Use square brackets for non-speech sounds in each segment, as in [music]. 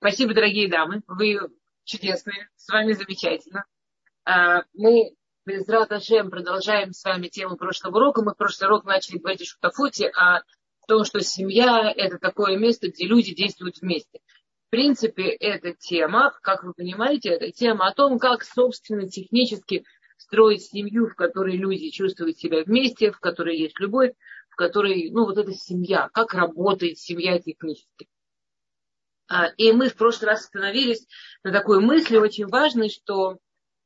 Спасибо, дорогие дамы. Вы чудесные. С вами замечательно. А, мы без Раташем продолжаем с вами тему прошлого урока. Мы в прошлый урок начали говорить о Шутафуте, о том, что семья – это такое место, где люди действуют вместе. В принципе, эта тема, как вы понимаете, это тема о том, как, собственно, технически строить семью, в которой люди чувствуют себя вместе, в которой есть любовь, в которой, ну, вот эта семья, как работает семья технически. А, и мы в прошлый раз остановились на такой мысли очень важной, что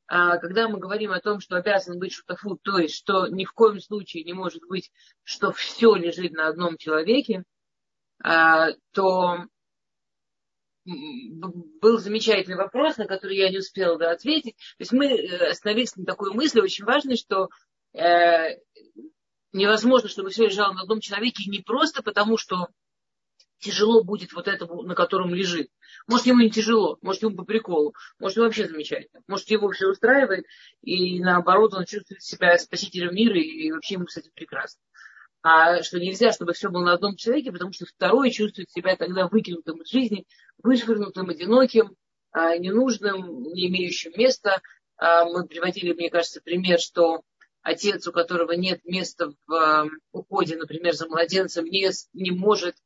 а, когда мы говорим о том, что обязан быть шутафу, то есть что ни в коем случае не может быть, что все лежит на одном человеке, а, то был замечательный вопрос, на который я не успела да, ответить. То есть мы э, остановились на такой мысли очень важной, что э, невозможно, чтобы все лежало на одном человеке не просто потому, что тяжело будет вот этому, на котором лежит. Может, ему не тяжело, может, ему по приколу, может, ему вообще замечательно. Может, его все устраивает, и наоборот, он чувствует себя спасителем мира, и вообще ему, кстати, прекрасно. А что нельзя, чтобы все было на одном человеке, потому что второй чувствует себя тогда выкинутым из жизни, вышвырнутым, одиноким, а, ненужным, не имеющим места. А, мы приводили, мне кажется, пример, что отец, у которого нет места в а, уходе, например, за младенцем, не, не может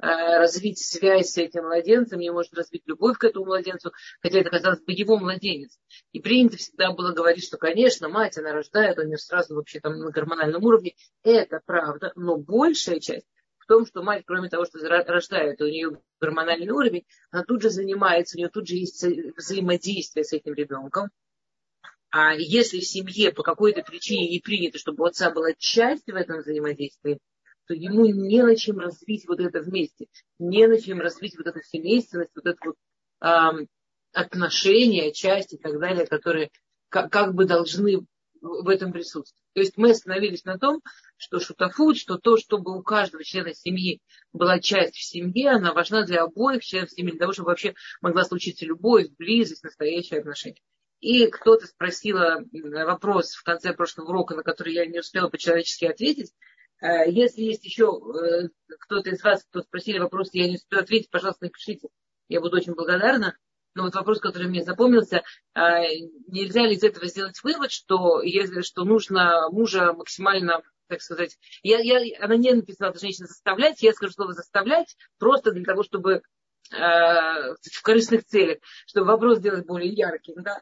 развить связь с этим младенцем, не может развить любовь к этому младенцу, хотя это, казалось бы, его младенец. И принято всегда было говорить, что, конечно, мать, она рождает, у нее сразу вообще там на гормональном уровне. Это правда, но большая часть в том, что мать, кроме того, что рождает, у нее гормональный уровень, она тут же занимается, у нее тут же есть взаимодействие с этим ребенком. А если в семье по какой-то причине не принято, чтобы отца была часть в этом взаимодействии, то ему не на чем развить вот это вместе, не на чем развить вот эту семейственность, вот это вот э, отношения, части и так далее, которые как, как бы должны в этом присутствовать. То есть мы остановились на том, что шутафуд, что то, чтобы у каждого члена семьи была часть в семье, она важна для обоих членов семьи, для того, чтобы вообще могла случиться любовь, близость, настоящие отношения. И кто-то спросил вопрос в конце прошлого урока, на который я не успела по-человечески ответить, если есть еще э, кто-то из вас, кто спросили вопрос, я не успею ответить, пожалуйста, напишите. Я буду очень благодарна. Но вот вопрос, который мне запомнился, э, нельзя ли из этого сделать вывод, что, если, что нужно мужа максимально, так сказать, я, я, она не написала, женщина заставлять, я скажу слово заставлять, просто для того, чтобы в корыстных целях, чтобы вопрос сделать более ярким. Да?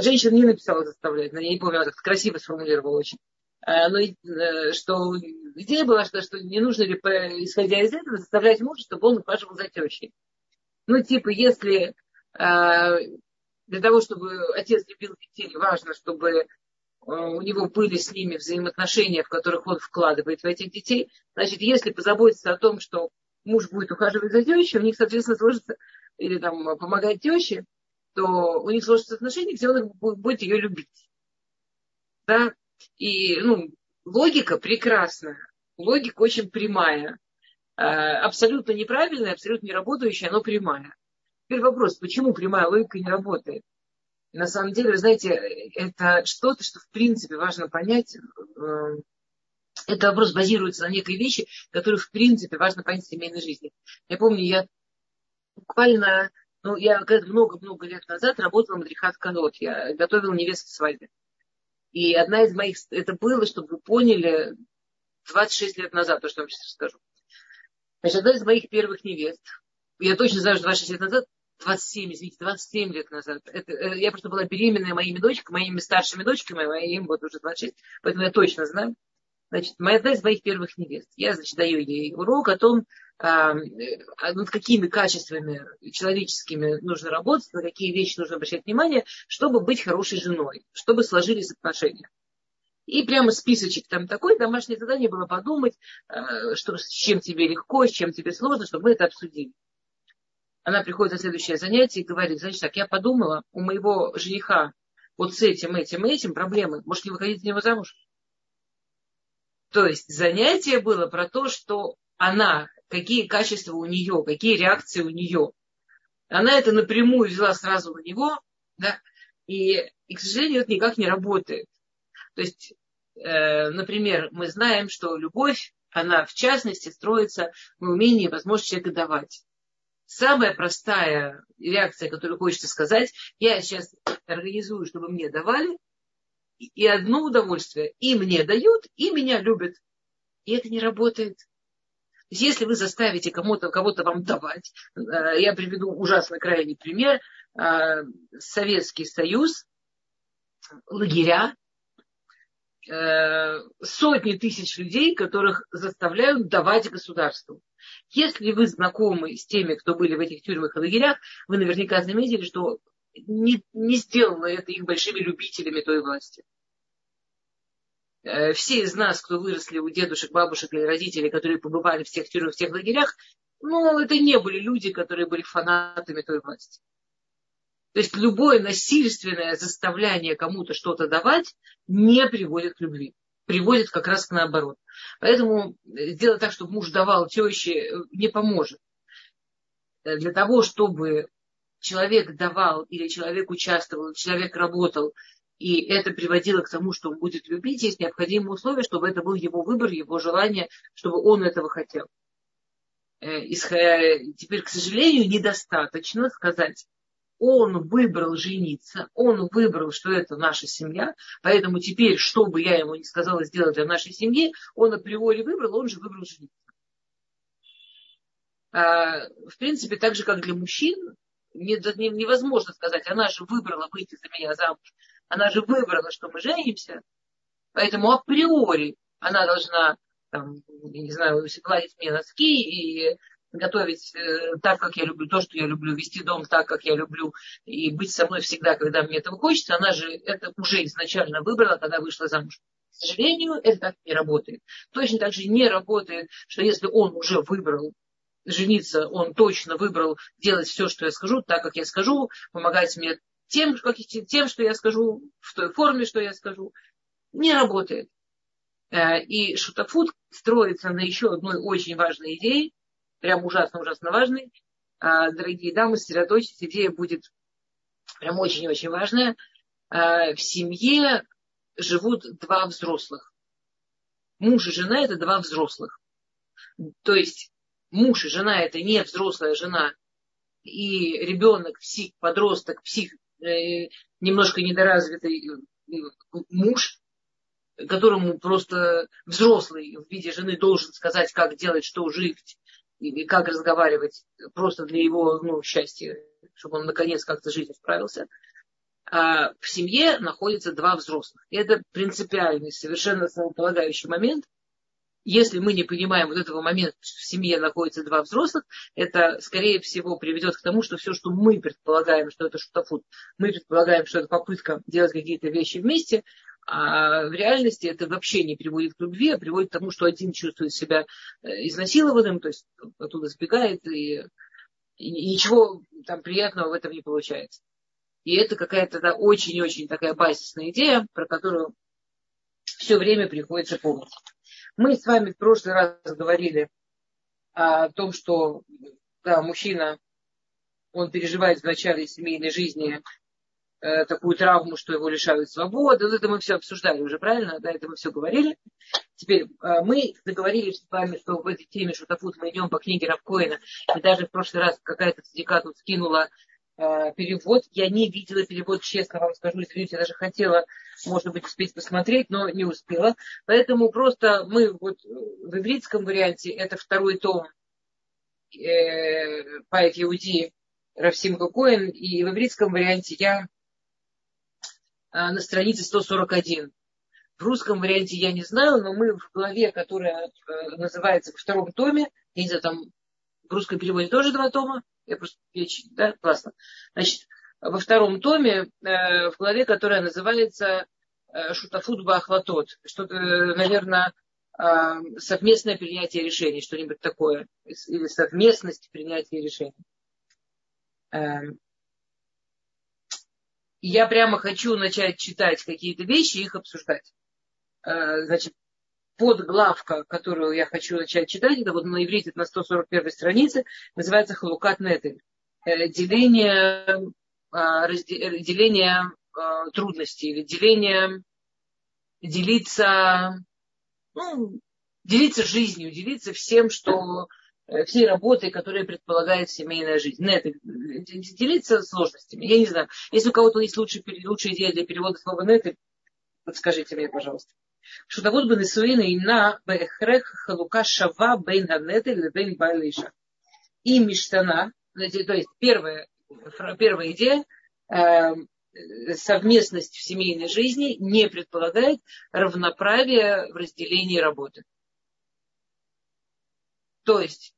Женщина не написала заставлять, я не помню, она так красиво сформулировала очень. Э, но э, что идея была, что, что не нужно ли, исходя из этого, заставлять мужа, чтобы он ухаживал за тещей. Ну, типа, если э, для того, чтобы отец любил детей, важно, чтобы у него были с ними взаимоотношения, в которых он вкладывает в этих детей, значит, если позаботиться о том, что муж будет ухаживать за тещей, у них, соответственно, сложится, или там помогать теще, то у них сложатся отношения, где он будет ее любить. Да? И ну, логика прекрасная, логика очень прямая, э, абсолютно неправильная, абсолютно не работающая, но прямая. Теперь вопрос, почему прямая логика не работает? На самом деле, вы знаете, это что-то, что в принципе важно понять. Э, это вопрос базируется на некой вещи, которую в принципе важно понять в семейной жизни. Я помню, я буквально, ну, я много-много лет назад работала Мадрихат Канот. Я готовила невесту свадьбе. И одна из моих, это было, чтобы вы поняли, 26 лет назад, то, что я вам сейчас расскажу. Значит, одна из моих первых невест, я точно знаю, что 26 лет назад, 27, извините, 27 лет назад. Это, э, я просто была беременная моими дочками, моими старшими дочками, моим вот уже 26, поэтому я точно знаю. Значит, моя одна из моих первых невест. Я, значит, даю ей урок о том, а, над какими качествами человеческими нужно работать, на какие вещи нужно обращать внимание, чтобы быть хорошей женой, чтобы сложились отношения. И прямо списочек там такой, домашнее задание было подумать, а, что, с чем тебе легко, с чем тебе сложно, чтобы мы это обсудили. Она приходит на следующее занятие и говорит, значит так, я подумала, у моего жениха вот с этим, этим, этим проблемы, может не выходить за него замуж? То есть занятие было про то, что она, какие качества у нее, какие реакции у нее. Она это напрямую взяла сразу на него, да, и, и к сожалению, это никак не работает. То есть, э, например, мы знаем, что любовь, она в частности строится на умении и возможности человека давать. самая простая реакция, которую хочется сказать, я сейчас организую, чтобы мне давали, и одно удовольствие. И мне дают, и меня любят. И это не работает. Если вы заставите кому-то, кого-то вам давать, э, я приведу ужасно крайний пример, э, Советский Союз, лагеря, э, сотни тысяч людей, которых заставляют давать государству. Если вы знакомы с теми, кто были в этих тюрьмах и лагерях, вы наверняка заметили, что не, не сделало это их большими любителями той власти. Э, все из нас, кто выросли у дедушек, бабушек или родителей, которые побывали в тех тюрьмах, в тех лагерях, ну, это не были люди, которые были фанатами той власти. То есть любое насильственное заставляние кому-то что-то давать не приводит к любви. Приводит как раз к наоборот. Поэтому сделать так, чтобы муж давал теще, не поможет. Для того, чтобы человек давал или человек участвовал, человек работал, и это приводило к тому, что он будет любить, есть необходимые условия, чтобы это был его выбор, его желание, чтобы он этого хотел. Э, теперь, к сожалению, недостаточно сказать, он выбрал жениться, он выбрал, что это наша семья, поэтому теперь, что бы я ему не сказала сделать для нашей семьи, он априори выбрал, он же выбрал жениться. А, в принципе, так же, как для мужчин, невозможно сказать, она же выбрала выйти за меня замуж, она же выбрала, что мы женимся, поэтому априори она должна, там, я не знаю, гладить мне носки и готовить э, так, как я люблю, то, что я люблю, вести дом так, как я люблю, и быть со мной всегда, когда мне этого хочется, она же это уже изначально выбрала, когда вышла замуж. К сожалению, это так не работает. Точно так же не работает, что если он уже выбрал жениться, он точно выбрал делать все, что я скажу, так, как я скажу, помогать мне тем, как, тем, что я скажу, в той форме, что я скажу, не работает. Э, и шутафут строится на еще одной очень важной идее, прям ужасно-ужасно важный. А, дорогие дамы, сосредоточьтесь, идея будет прям очень-очень важная. А, в семье живут два взрослых. Муж и жена – это два взрослых. То есть муж и жена – это не взрослая жена и ребенок, псих, подросток, псих, немножко недоразвитый э, муж, которому просто взрослый в виде жены должен сказать, как делать, что жить, и как разговаривать просто для его ну, счастья, чтобы он наконец как-то жизнь справился. А в семье находятся два взрослых. И это принципиальный, совершенно основополагающий момент. Если мы не понимаем вот этого момента, что в семье находятся два взрослых, это, скорее всего, приведет к тому, что все, что мы предполагаем, что это шутафут, мы предполагаем, что это попытка делать какие-то вещи вместе, а в реальности это вообще не приводит к любви, а приводит к тому, что один чувствует себя э, изнасилованным, то есть оттуда сбегает, и, и ничего там приятного в этом не получается. И это какая-то да, очень-очень такая базисная идея, про которую все время приходится помнить. Мы с вами в прошлый раз говорили о том, что да, мужчина, он переживает в начале семейной жизни Э, такую травму, что его лишают свободы. Вот это мы все обсуждали уже, правильно? Да, это мы все говорили. Теперь э, мы договорились с вами, что в этой теме Шутафут мы идем по книге Равкоина. И даже в прошлый раз какая-то садика тут скинула перевод. Я не видела перевод, честно вам скажу, извините, я даже хотела, может быть, успеть посмотреть, но не успела. Поэтому просто мы вот в ивритском варианте, это второй том э, Паэт Иуди Равсим Коэн, и в ивритском варианте я а, на странице 141. В русском варианте я не знаю, но мы в главе, которая э, называется во втором томе, я не знаю, там в русском переводе тоже два тома, я просто, да, классно. Значит, во втором томе, э, в главе, которая называется э, Шутафуд Бахватот, что-то, наверное, совместное принятие решений, что-нибудь такое, или совместность принятия решений. И я прямо хочу начать читать какие-то вещи и их обсуждать. Э, значит, подглавка, которую я хочу начать читать, это вот на иврите, на 141 странице, называется Халукат Нетель. Э, деление, а, деление а, трудностей или деление, делиться, ну, делиться жизнью, делиться всем, что э, всей работой, которая предполагает семейная жизнь. На делиться сложностями. Я не знаю. Если у кого-то есть лучшая, лучшая идея для перевода слова нет, подскажите мне, пожалуйста. Шутавод бы несуина и на бехрех халука шава бейн ганета или бейн байлиша. И миштана, то есть первая, первая идея, эм, совместность в семейной жизни не предполагает равноправие в разделении работы. То есть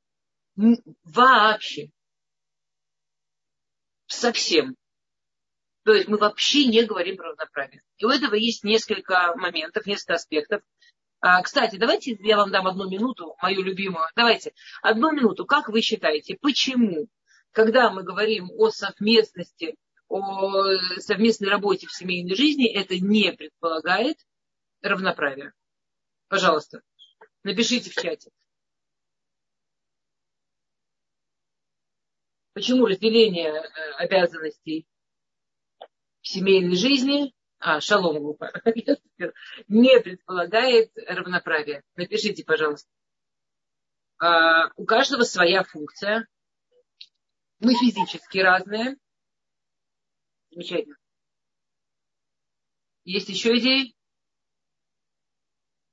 вообще, совсем. То есть мы вообще не говорим про равноправие. И у этого есть несколько моментов, несколько аспектов. А, кстати, давайте я вам дам одну минуту, мою любимую. Давайте, одну минуту. Как вы считаете, почему, когда мы говорим о совместности о совместной работе в семейной жизни, это не предполагает равноправие. Пожалуйста, напишите в чате. Почему разделение э, обязанностей семейной жизни, а, шалом глупо, [laughs] не предполагает равноправие? Напишите, пожалуйста. А, у каждого своя функция. Мы физически разные, Замечательно. Есть еще идеи?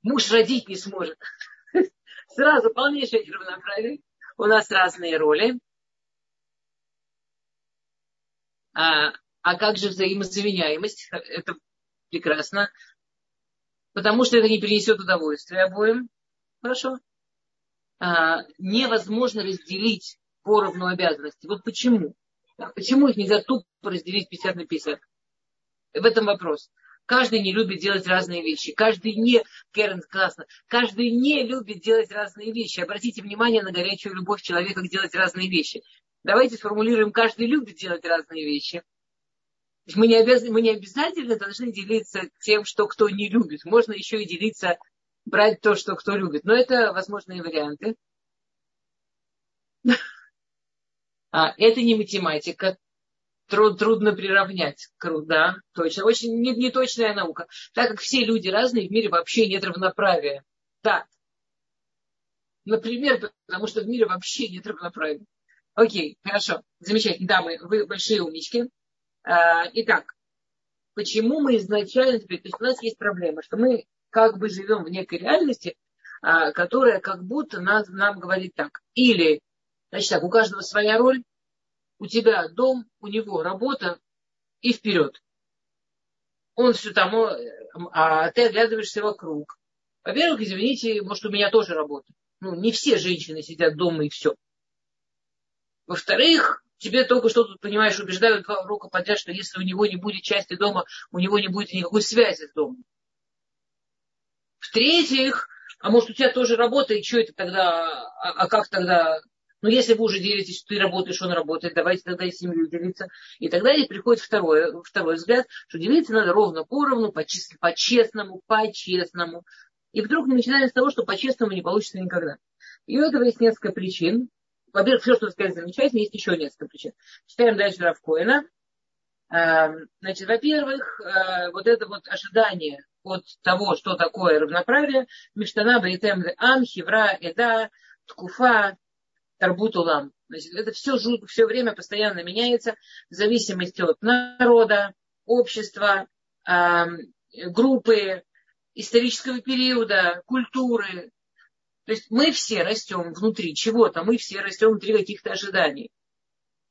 Муж родить не сможет. [laughs] Сразу полнейшее равноправие. У нас разные роли. А, а как же взаимозаменяемость? Это прекрасно. Потому что это не принесет удовольствия обоим. Хорошо. А, невозможно разделить поровну обязанности. Вот почему? Да, почему их нельзя тупо разделить 50 на 50? В этом вопрос. Каждый не любит делать разные вещи. Каждый не, Кэрен, классно, каждый не любит делать разные вещи. Обратите внимание на горячую любовь человека делать разные вещи. Давайте сформулируем, каждый любит делать разные вещи. Мы не, обяз... мы не обязательно должны делиться тем, что кто не любит. Можно еще и делиться, брать то, что кто любит. Но это возможные варианты. А, это не математика, труд, трудно приравнять. Да, точно. Очень неточная не наука. Так как все люди разные, в мире вообще нет равноправия. Да. Например, потому что в мире вообще нет равноправия. Окей, хорошо. Замечательно. Дамы, вы большие умнички. А, итак, почему мы изначально теперь, то есть у нас есть проблема, что мы как бы живем в некой реальности, а, которая как будто нас, нам говорит так. Или Значит так, у каждого своя роль. У тебя дом, у него работа и вперед. Он все там, а ты оглядываешься вокруг. Во-первых, извините, может, у меня тоже работа. Ну, не все женщины сидят дома и все. Во-вторых, тебе только что тут, понимаешь, убеждают два урока подряд, что если у него не будет части дома, у него не будет никакой связи с домом. В-третьих, а может у тебя тоже работа, и что это тогда, а, а как тогда но если вы уже делитесь, ты работаешь, он работает, давайте тогда и семью делиться. И тогда и приходит второй, второй взгляд, что делиться надо ровно поровну, по-честному, по-честному. И вдруг мы начинаем с того, что по-честному не получится никогда. И у этого есть несколько причин. Во-первых, все, что вы сказали, замечательно, есть еще несколько причин. Читаем дальше Равкоина. Эм, значит, во-первых, э, вот это вот ожидание от того, что такое равноправие, Миштана, Бейтем, Ам, Хевра, Эда, Ткуфа, Тарбут улам. Значит, это все, все время постоянно меняется в зависимости от народа, общества, э, группы, исторического периода, культуры. То есть мы все растем внутри чего-то, мы все растем внутри каких-то ожиданий.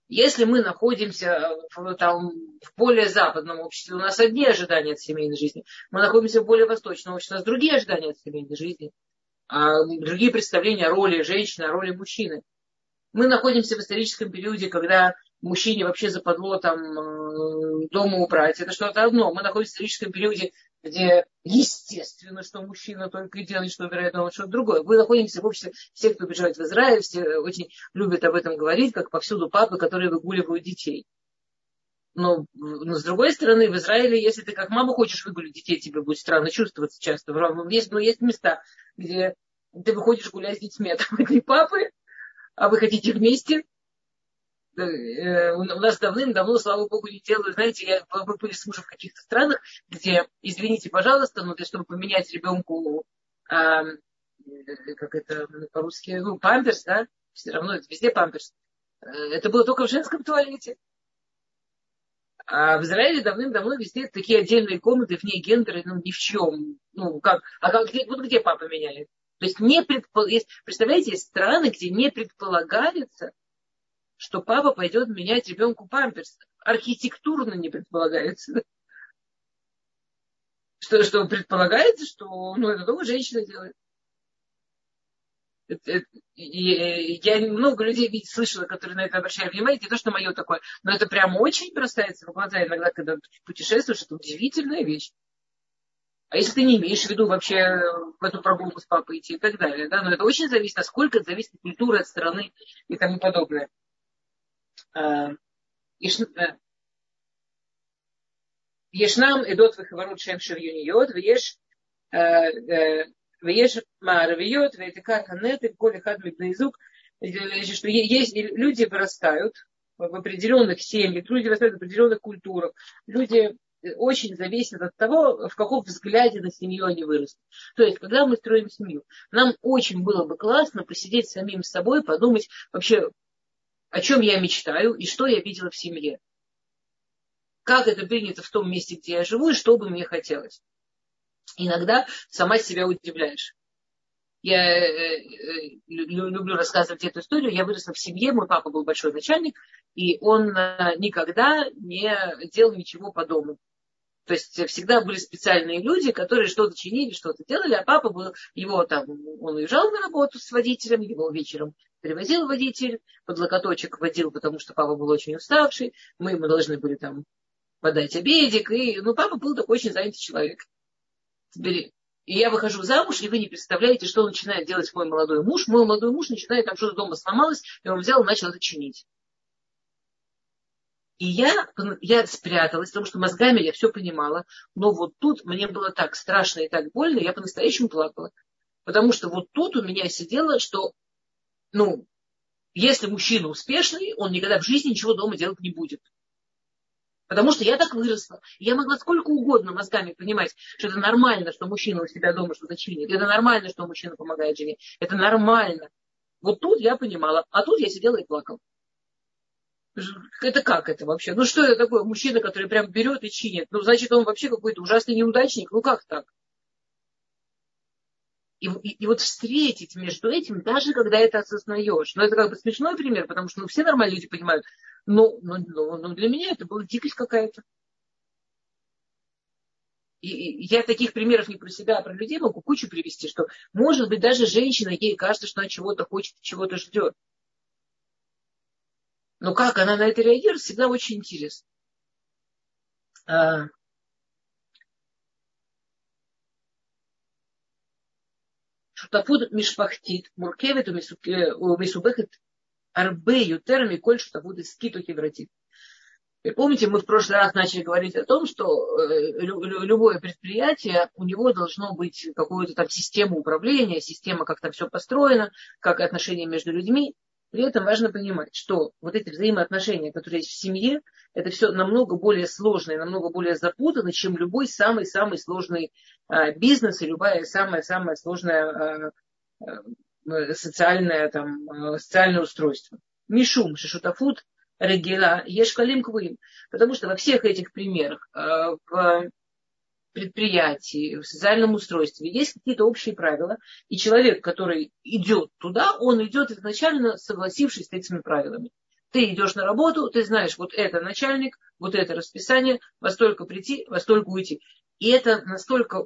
Если мы находимся в, там, в более западном обществе, у нас одни ожидания от семейной жизни. Мы находимся в более восточном обществе, у нас другие ожидания от семейной жизни. А другие представления о роли женщины, о роли мужчины. Мы находимся в историческом периоде, когда мужчине вообще западло там э, дома убрать. Это что-то одно. Мы находимся в историческом периоде, где естественно, что мужчина только и делает, что убирает дома, что-то другое. Мы находимся в обществе, все, кто приезжает в Израиль, все очень любят об этом говорить, как повсюду папы, которые выгуливают детей. Но, но с другой стороны, в Израиле, если ты как мама хочешь выгулить детей, тебе будет странно чувствоваться часто. Есть, но есть места, где ты выходишь гулять с детьми, а там эти папы, а вы хотите вместе? Э, у нас давным-давно, слава богу, не делают. Знаете, я, мы были с мужем в каких-то странах, где, извините, пожалуйста, но для чтобы поменять ребенку, а, как это по-русски, ну, памперс, да, все равно это везде памперс. Э, это было только в женском туалете. А в Израиле давным-давно везде такие отдельные комнаты вне гендера, ну, ни в чем. Ну, как, а как, где, вот где папа меняет? То есть не предпол... есть, представляете, есть страны, где не предполагается, что папа пойдет менять ребенку памперс. Архитектурно не предполагается. Что, что предполагается, что ну, это только женщина делает. Это, это, я много людей видеть, слышала, которые на это обращают внимание, не то, что мое такое, но это прямо очень бросается в глаза иногда, когда путешествуешь, это удивительная вещь. А если ты не имеешь в виду вообще в эту прогулку с папой идти и так далее, да, но это очень зависит, насколько это зависит от культуры, от страны и тому подобное. Э, э, ешнам идут выховорот шем шевьюниот, веш э, веш маравиот, ветиках анеты, коли хадмик наизук, что есть люди вырастают в определенных семьях, люди вырастают в определенных культурах, люди очень зависят от того, в каком взгляде на семью они выросли. То есть, когда мы строим семью, нам очень было бы классно посидеть самим с собой, подумать вообще, о чем я мечтаю и что я видела в семье. Как это принято в том месте, где я живу, и что бы мне хотелось. Иногда сама себя удивляешь. Я э, э, люблю рассказывать эту историю. Я выросла в семье, мой папа был большой начальник, и он э, никогда не делал ничего по дому. То есть всегда были специальные люди, которые что-то чинили, что-то делали, а папа был, его там, он уезжал на работу с водителем, его вечером перевозил водитель, под локоточек водил, потому что папа был очень уставший, мы ему должны были там подать обедик, и, ну, папа был такой очень занятый человек. И я выхожу замуж, и вы не представляете, что начинает делать мой молодой муж. Мой молодой муж начинает, там что-то дома сломалось, и он взял и начал это чинить. И я, я спряталась, потому что мозгами я все понимала. Но вот тут мне было так страшно и так больно, я по-настоящему плакала. Потому что вот тут у меня сидело, что, ну, если мужчина успешный, он никогда в жизни ничего дома делать не будет. Потому что я так выросла. Я могла сколько угодно мозгами понимать, что это нормально, что мужчина у себя дома что-то чинит. Это нормально, что мужчина помогает жене. Это нормально. Вот тут я понимала. А тут я сидела и плакала. Это как это вообще? Ну что это такое? Мужчина, который прям берет и чинит. Ну, значит, он вообще какой-то ужасный неудачник. Ну как так? И, и, вот встретить между этим, даже когда это осознаешь. Ну, это как бы смешной пример, потому что ну, все нормальные люди понимают. Но, но, но, но для меня это была дикость какая-то. И, и я таких примеров не про себя, а про людей могу кучу привести, что, может быть, даже женщина, ей кажется, что она чего-то хочет, чего-то ждет. Но как она на это реагирует, всегда очень интересно. שותפות משפחתית מורכבת ומסובכת הרבה יותר מכל שותפות עסקית או חברתית. Помните, мы в прошлый раз начали говорить о том, что э, любое предприятие, у него должно быть какая-то там система управления, система, как там все построено, как отношения между людьми. При этом важно понимать, что вот эти взаимоотношения, которые есть в семье, это все намного более сложно и намного более запутано, чем любой самый-самый сложный а, бизнес и любая самая-самая сложная а, а, социальное, там, социальное устройство. Мишум, шишутафут, регела, ешкалим квим. Потому что во всех этих примерах, в предприятии, в социальном устройстве есть какие-то общие правила, и человек, который идет туда, он идет изначально согласившись с этими правилами. Ты идешь на работу, ты знаешь, вот это начальник, вот это расписание, во столько прийти, во столько уйти. И это настолько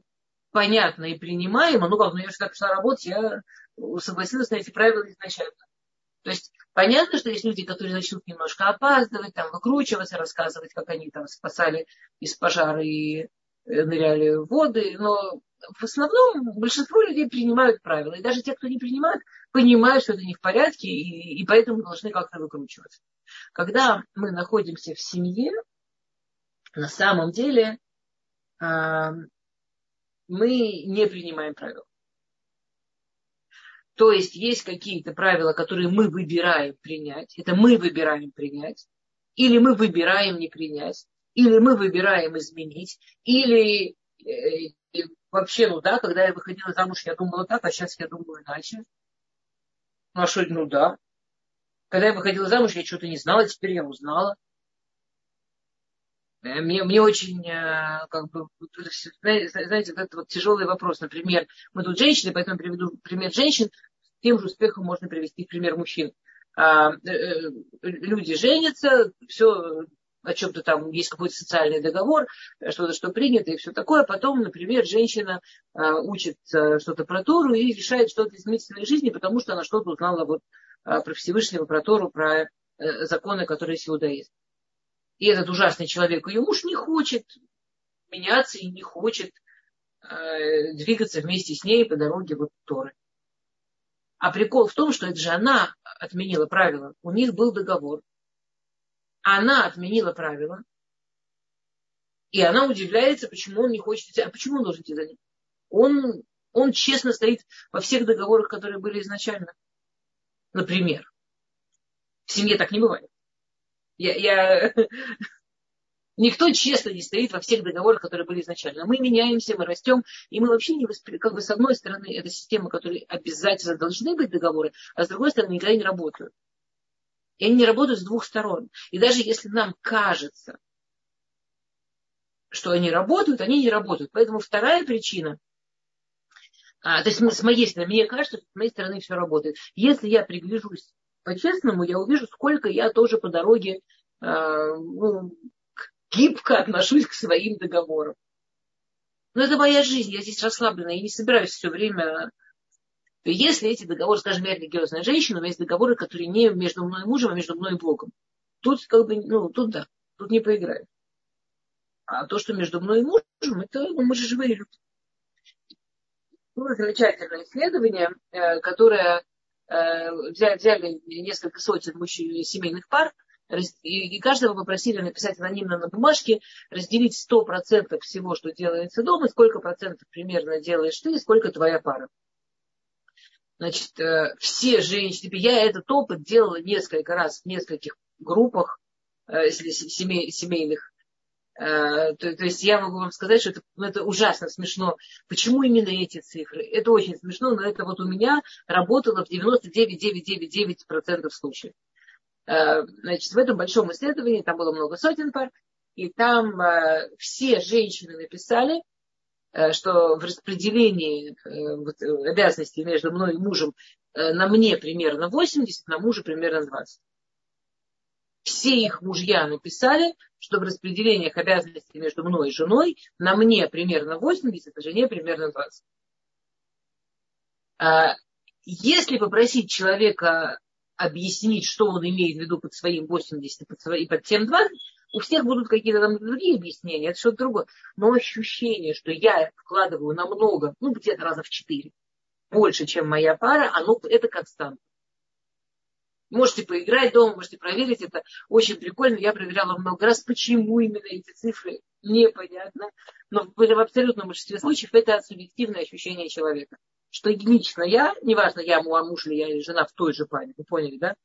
понятно и принимаемо, ну как, ну я как пришла работать, я согласилась на эти правила изначально. То есть понятно, что есть люди, которые начнут немножко опаздывать, там, выкручиваться, рассказывать, как они там спасали из пожара и ныряли в воды, но в основном большинство людей принимают правила. И даже те, кто не принимает, понимают, что это не в порядке, и, и поэтому должны как-то выкручиваться. Когда мы находимся в семье, на самом деле э, мы не принимаем правила. То есть есть какие-то правила, которые мы выбираем принять. Это мы выбираем принять. Или мы выбираем не принять или мы выбираем изменить, или э, вообще, ну да, когда я выходила замуж, я думала так, а сейчас я думаю иначе. Ну а что, ну да. Когда я выходила замуж, я что-то не знала, теперь я узнала. Э, мне, мне очень, э, как бы, знаете, вот этот вот тяжелый вопрос. Например, мы тут женщины, поэтому приведу пример женщин. Тем же успехом можно привести пример мужчин. А, э, люди женятся, все о чем-то там есть какой-то социальный договор, что-то, что принято и все такое. Потом, например, женщина учит что-то про Тору и решает что-то изменить в своей жизни, потому что она что-то узнала вот про Всевышнего, про Тору, про законы, которые есть и этот ужасный человек, ее муж не хочет меняться и не хочет э, двигаться вместе с ней по дороге вот Торы. А прикол в том, что это же она отменила правила. У них был договор. Она отменила правила. И она удивляется, почему он не хочет идти. А почему он должен идти за ним? Он, он честно стоит во всех договорах, которые были изначально. Например. В семье так не бывает. Я, я... [laughs] Никто честно не стоит во всех договорах, которые были изначально. Мы меняемся, мы растем, и мы вообще не воспри... как бы с одной стороны, это система, которой обязательно должны быть договоры, а с другой стороны, никогда не работают. И они не работают с двух сторон. И даже если нам кажется, что они работают, они не работают. Поэтому вторая причина, а, то есть с моей стороны, мне кажется, что с моей стороны все работает. Если я пригляжусь по-честному, я увижу, сколько я тоже по дороге э, ну, гибко отношусь к своим договорам. Но это моя жизнь, я здесь расслаблена, я не собираюсь все время... Если эти договоры, скажем, я религиозная женщина, у меня есть договоры, которые не между мной и мужем, а между мной и Богом. Тут как бы, ну, тут да, тут не поиграю. А то, что между мной и мужем, это ну, мы же живые люди. Было замечательное исследование, э, которое Э, взяли несколько сотен мужчин, семейных пар, и каждого попросили написать анонимно на бумажке, разделить 100% всего, что делается дома, сколько процентов примерно делаешь ты, и сколько твоя пара. Значит, э, все женщины, я этот опыт делала несколько раз в нескольких группах э, семей, семейных. То, то есть я могу вам сказать, что это, ну, это ужасно смешно. Почему именно эти цифры? Это очень смешно, но это вот у меня работало в 99,999% случаев. Э, значит, в этом большом исследовании, там было много сотен пар, и там э, все женщины написали, э, что в распределении обязанностей между мной и мужем на мне примерно 80, на муже примерно 20 все их мужья написали, что в распределениях обязанностей между мной и женой на мне примерно 80, а жене примерно 20. А, если попросить человека объяснить, что он имеет в виду под своим 80 под своим, под тем 20, у всех будут какие-то там другие объяснения, это что-то другое. Но ощущение, что я вкладываю намного, ну где-то раза в четыре, больше, чем моя пара, оно, это константа. Можете поиграть дома, можете проверить. Это очень прикольно. Я проверяла много раз, почему именно эти цифры непонятно. Но в абсолютном большинстве случаев это субъективное ощущение человека. Что лично я, неважно, я муж ли я или жена в той же паре, вы поняли, да,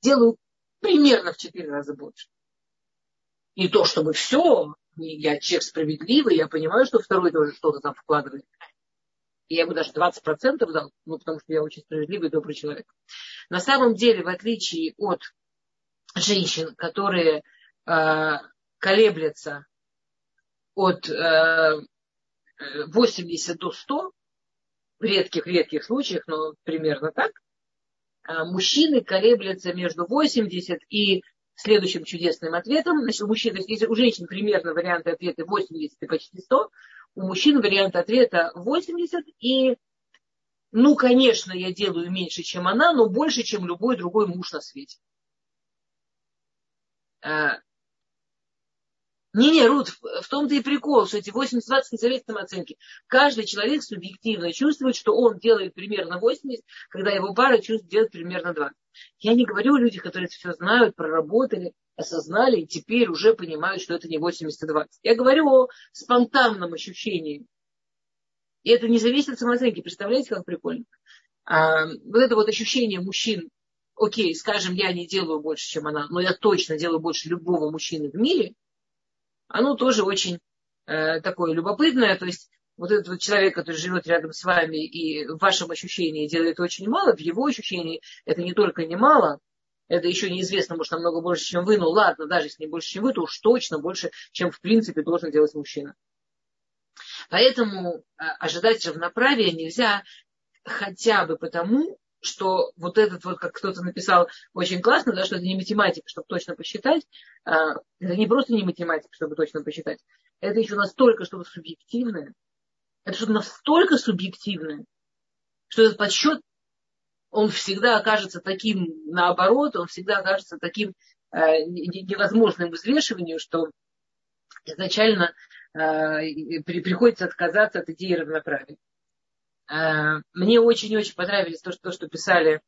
делаю примерно в четыре раза больше. И то, чтобы все, я человек справедливый, я понимаю, что второй тоже что-то там вкладывает. И я ему даже 20% дал, ну, потому что я очень справедливый добрый человек. На самом деле, в отличие от женщин, которые э, колеблятся от э, 80 до 100, в редких-редких случаях, но примерно так, э, мужчины колеблятся между 80 и следующим чудесным ответом. Значит, у мужчин, если у женщин примерно варианты ответа 80 и почти 100, у мужчин вариант ответа 80 и ну, конечно, я делаю меньше, чем она, но больше, чем любой другой муж на свете. А, не-не, Рут, в том-то и прикол, что эти 80-20 не зависят от оценки. Каждый человек субъективно чувствует, что он делает примерно 80, когда его пара чувствует делать примерно 20. Я не говорю о людях, которые это все знают, проработали, осознали и теперь уже понимают, что это не 80-20. Я говорю о спонтанном ощущении и это не зависит от самооценки. Представляете, как прикольно? А, вот это вот ощущение мужчин, окей, скажем, я не делаю больше, чем она, но я точно делаю больше любого мужчины в мире, оно тоже очень э, такое любопытное. То есть вот этот вот человек, который живет рядом с вами и в вашем ощущении делает очень мало, в его ощущении это не только немало, Это еще неизвестно, может, намного больше, чем вы. Но ладно, даже если не больше, чем вы, то уж точно больше, чем в принципе должен делать мужчина. Поэтому а, ожидать равноправия нельзя хотя бы потому, что вот этот вот, как кто-то написал очень классно, да, что это не математика, чтобы точно посчитать, а, это не просто не математика, чтобы точно посчитать, это еще настолько что-то субъективное, это что-то настолько субъективное, что этот подсчет, он всегда окажется таким наоборот, он всегда окажется таким э, невозможным взвешиванию, что изначально э, приходится отказаться от идеи равноправия. Э, мне очень-очень понравились то, что, то, что писали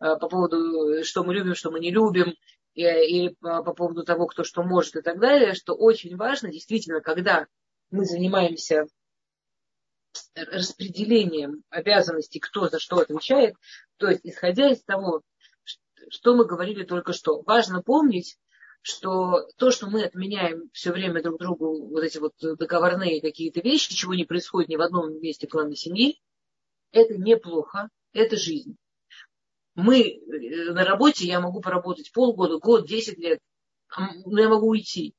э, по поводу, что мы любим, что мы не любим, или по, по поводу того, кто что может и так далее, что очень важно, действительно, когда мы занимаемся распределением обязанностей, кто за что отвечает, то есть исходя из того, что мы говорили только что, важно помнить, что то, что мы отменяем все время друг другу вот эти вот договорные какие-то вещи, чего не происходит ни в одном месте клана семьи, это неплохо, это жизнь. Мы э, на работе, я могу поработать полгода, год, десять лет, но я могу уйти.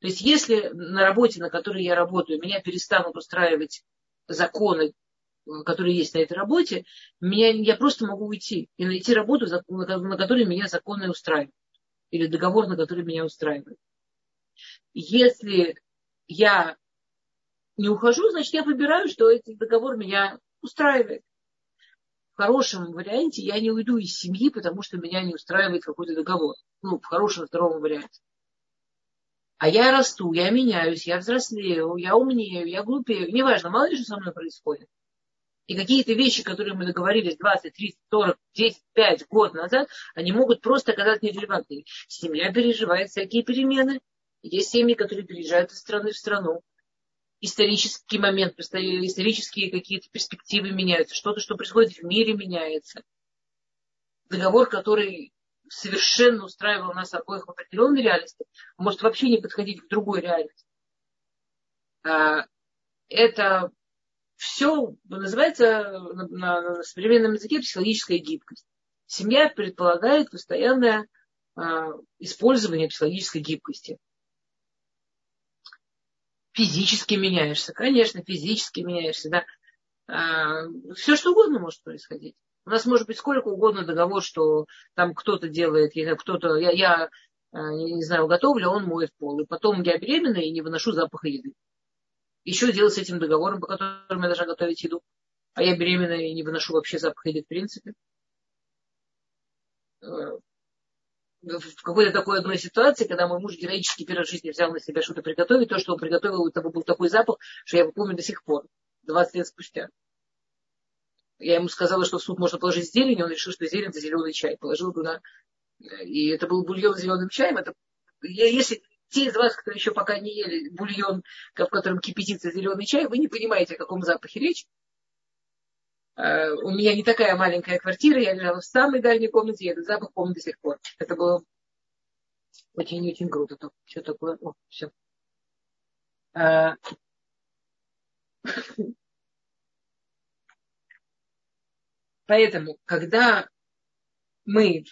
То есть если на работе, на которой я работаю, меня перестанут устраивать законы, которые есть на этой работе, меня, я просто могу уйти и найти работу, на которой меня законы устраивают. Или договор, на который меня устраивает. Если я не ухожу, значит, я выбираю, что этот договор меня устраивает. В хорошем варианте я не уйду из семьи, потому что меня не устраивает какой-то договор. Ну, в хорошем втором варианте. А я расту, я меняюсь, я взрослею, я умнею, я глупею. Неважно, мало ли что со мной происходит. И какие-то вещи, которые мы договорились 20, 30, 40, 10, 5 год назад, они могут просто оказаться нерелевантными. Семья переживает всякие перемены. Есть семьи, которые переезжают из страны в страну исторический момент, исторические какие-то перспективы меняются, что-то, что происходит в мире, меняется. Договор, который совершенно устраивал нас обоих в определенной реальности, может вообще не подходить к другой реальности. А, это все называется на, современном языке психологическая гибкость. Семья предполагает постоянное а, использование психологической гибкости физически меняешься. Конечно, физически меняешься, да. А, все что угодно может происходить. У нас может быть сколько угодно договор, что там кто-то делает, кто-то, я, я а, не знаю, готовлю, а он моет пол. И потом я беременна и не выношу запаха еды. Еще делать с этим договором, по которому я должна готовить еду. А я беременна и не выношу вообще запах еды в принципе в какой-то такой одной ситуации, когда мой муж героически первый в жизни взял на себя что-то приготовить, то, что он приготовил, это был такой запах, что я его помню до сих пор, 20 лет спустя. Я ему сказала, что в суп можно положить зелень, и он решил, что зелень это зеленый чай. Положил туда. И это был бульон с зеленым чаем. Это, если те из вас, кто еще пока не ели бульон, в котором кипятится зеленый чай, вы не понимаете, о каком запахе речь. Э, у меня не такая маленькая квартира, я лежала в самой дальней комнате, я этот запах помню до сих пор. Это было очень-очень круто. Что такое? О, все. Э, поэтому, когда мы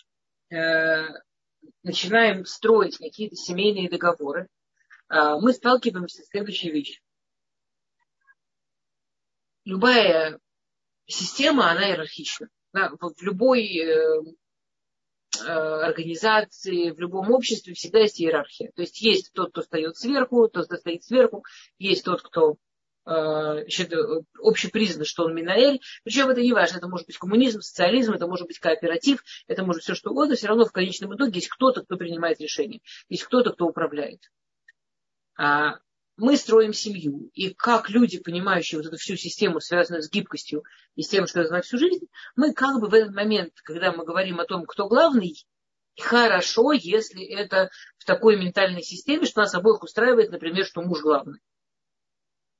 э, начинаем строить какие-то семейные договоры, мы сталкиваемся с следующей вещью. Любая система, она иерархична. В любой э, э, организации, в любом обществе всегда есть иерархия. То есть есть тот, кто стоит сверху, тот, кто стоит сверху, есть тот, кто э, общепризнан, что он Минаэль. Причем это не важно, это может быть коммунизм, социализм, это может быть кооператив, это может быть все что угодно, все равно в конечном итоге есть кто-то, кто принимает решения, есть кто-то, кто управляет. А мы строим семью. И как люди, понимающие вот эту всю систему, связанную с гибкостью и с тем, что я знаю всю жизнь, мы как бы в этот момент, когда мы говорим о том, кто главный, хорошо, если это в такой ментальной системе, что нас обоих устраивает, например, что муж главный.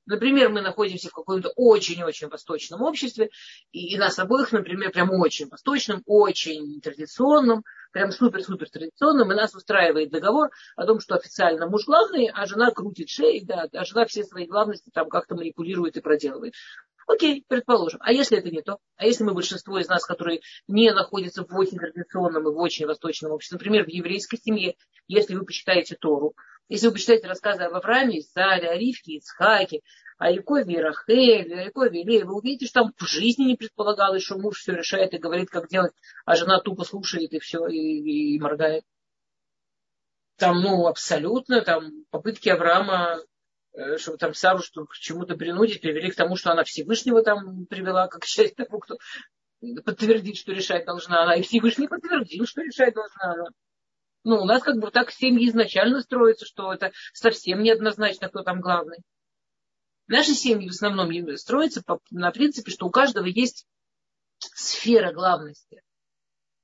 Например, мы находимся в каком-то очень-очень восточном обществе, и, и нас обоих, например, прям очень восточном, очень традиционном, прям супер-супер традиционном, и нас устраивает договор о том, что официально муж главный, а жена крутит шеи, да, а жена все свои главности там как-то манипулирует и проделывает. Окей, предположим. А если это не то? А если мы большинство из нас, которые не находятся в очень традиционном и в очень восточном обществе, например, в еврейской семье, если вы почитаете Тору, если вы почитаете рассказы об Аврааме, Исаре, о Ривке, Ицхаке, о Якове и Рахеле, о Якове и вы увидите, что там в жизни не предполагалось, что муж все решает и говорит, как делать, а жена тупо слушает и все, и, и моргает. Там, ну, абсолютно, там попытки Авраама Э, чтобы там Сару что, к чему-то принудить, привели к тому, что она Всевышнего там привела, как часть того, кто подтвердит, что решать должна она. И Всевышний подтвердил, что решать должна она. Ну, у нас как бы так семьи изначально строятся, что это совсем неоднозначно, кто там главный. Наши семьи в основном строятся на принципе, что у каждого есть сфера главности.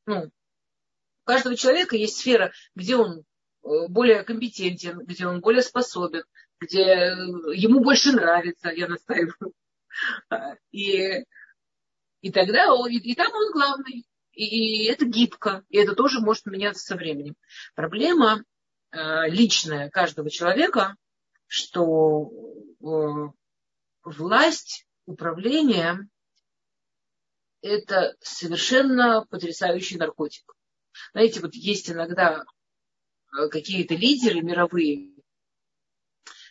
Ну, у каждого человека есть сфера, где он э, более компетентен, где он более способен, где ему больше нравится, я настаиваю. И, и тогда и, и там он главный. И, и это гибко, и это тоже может меняться со временем. Проблема э, личная каждого человека, что э, власть, управление – это совершенно потрясающий наркотик. Знаете, вот есть иногда э, какие-то лидеры мировые,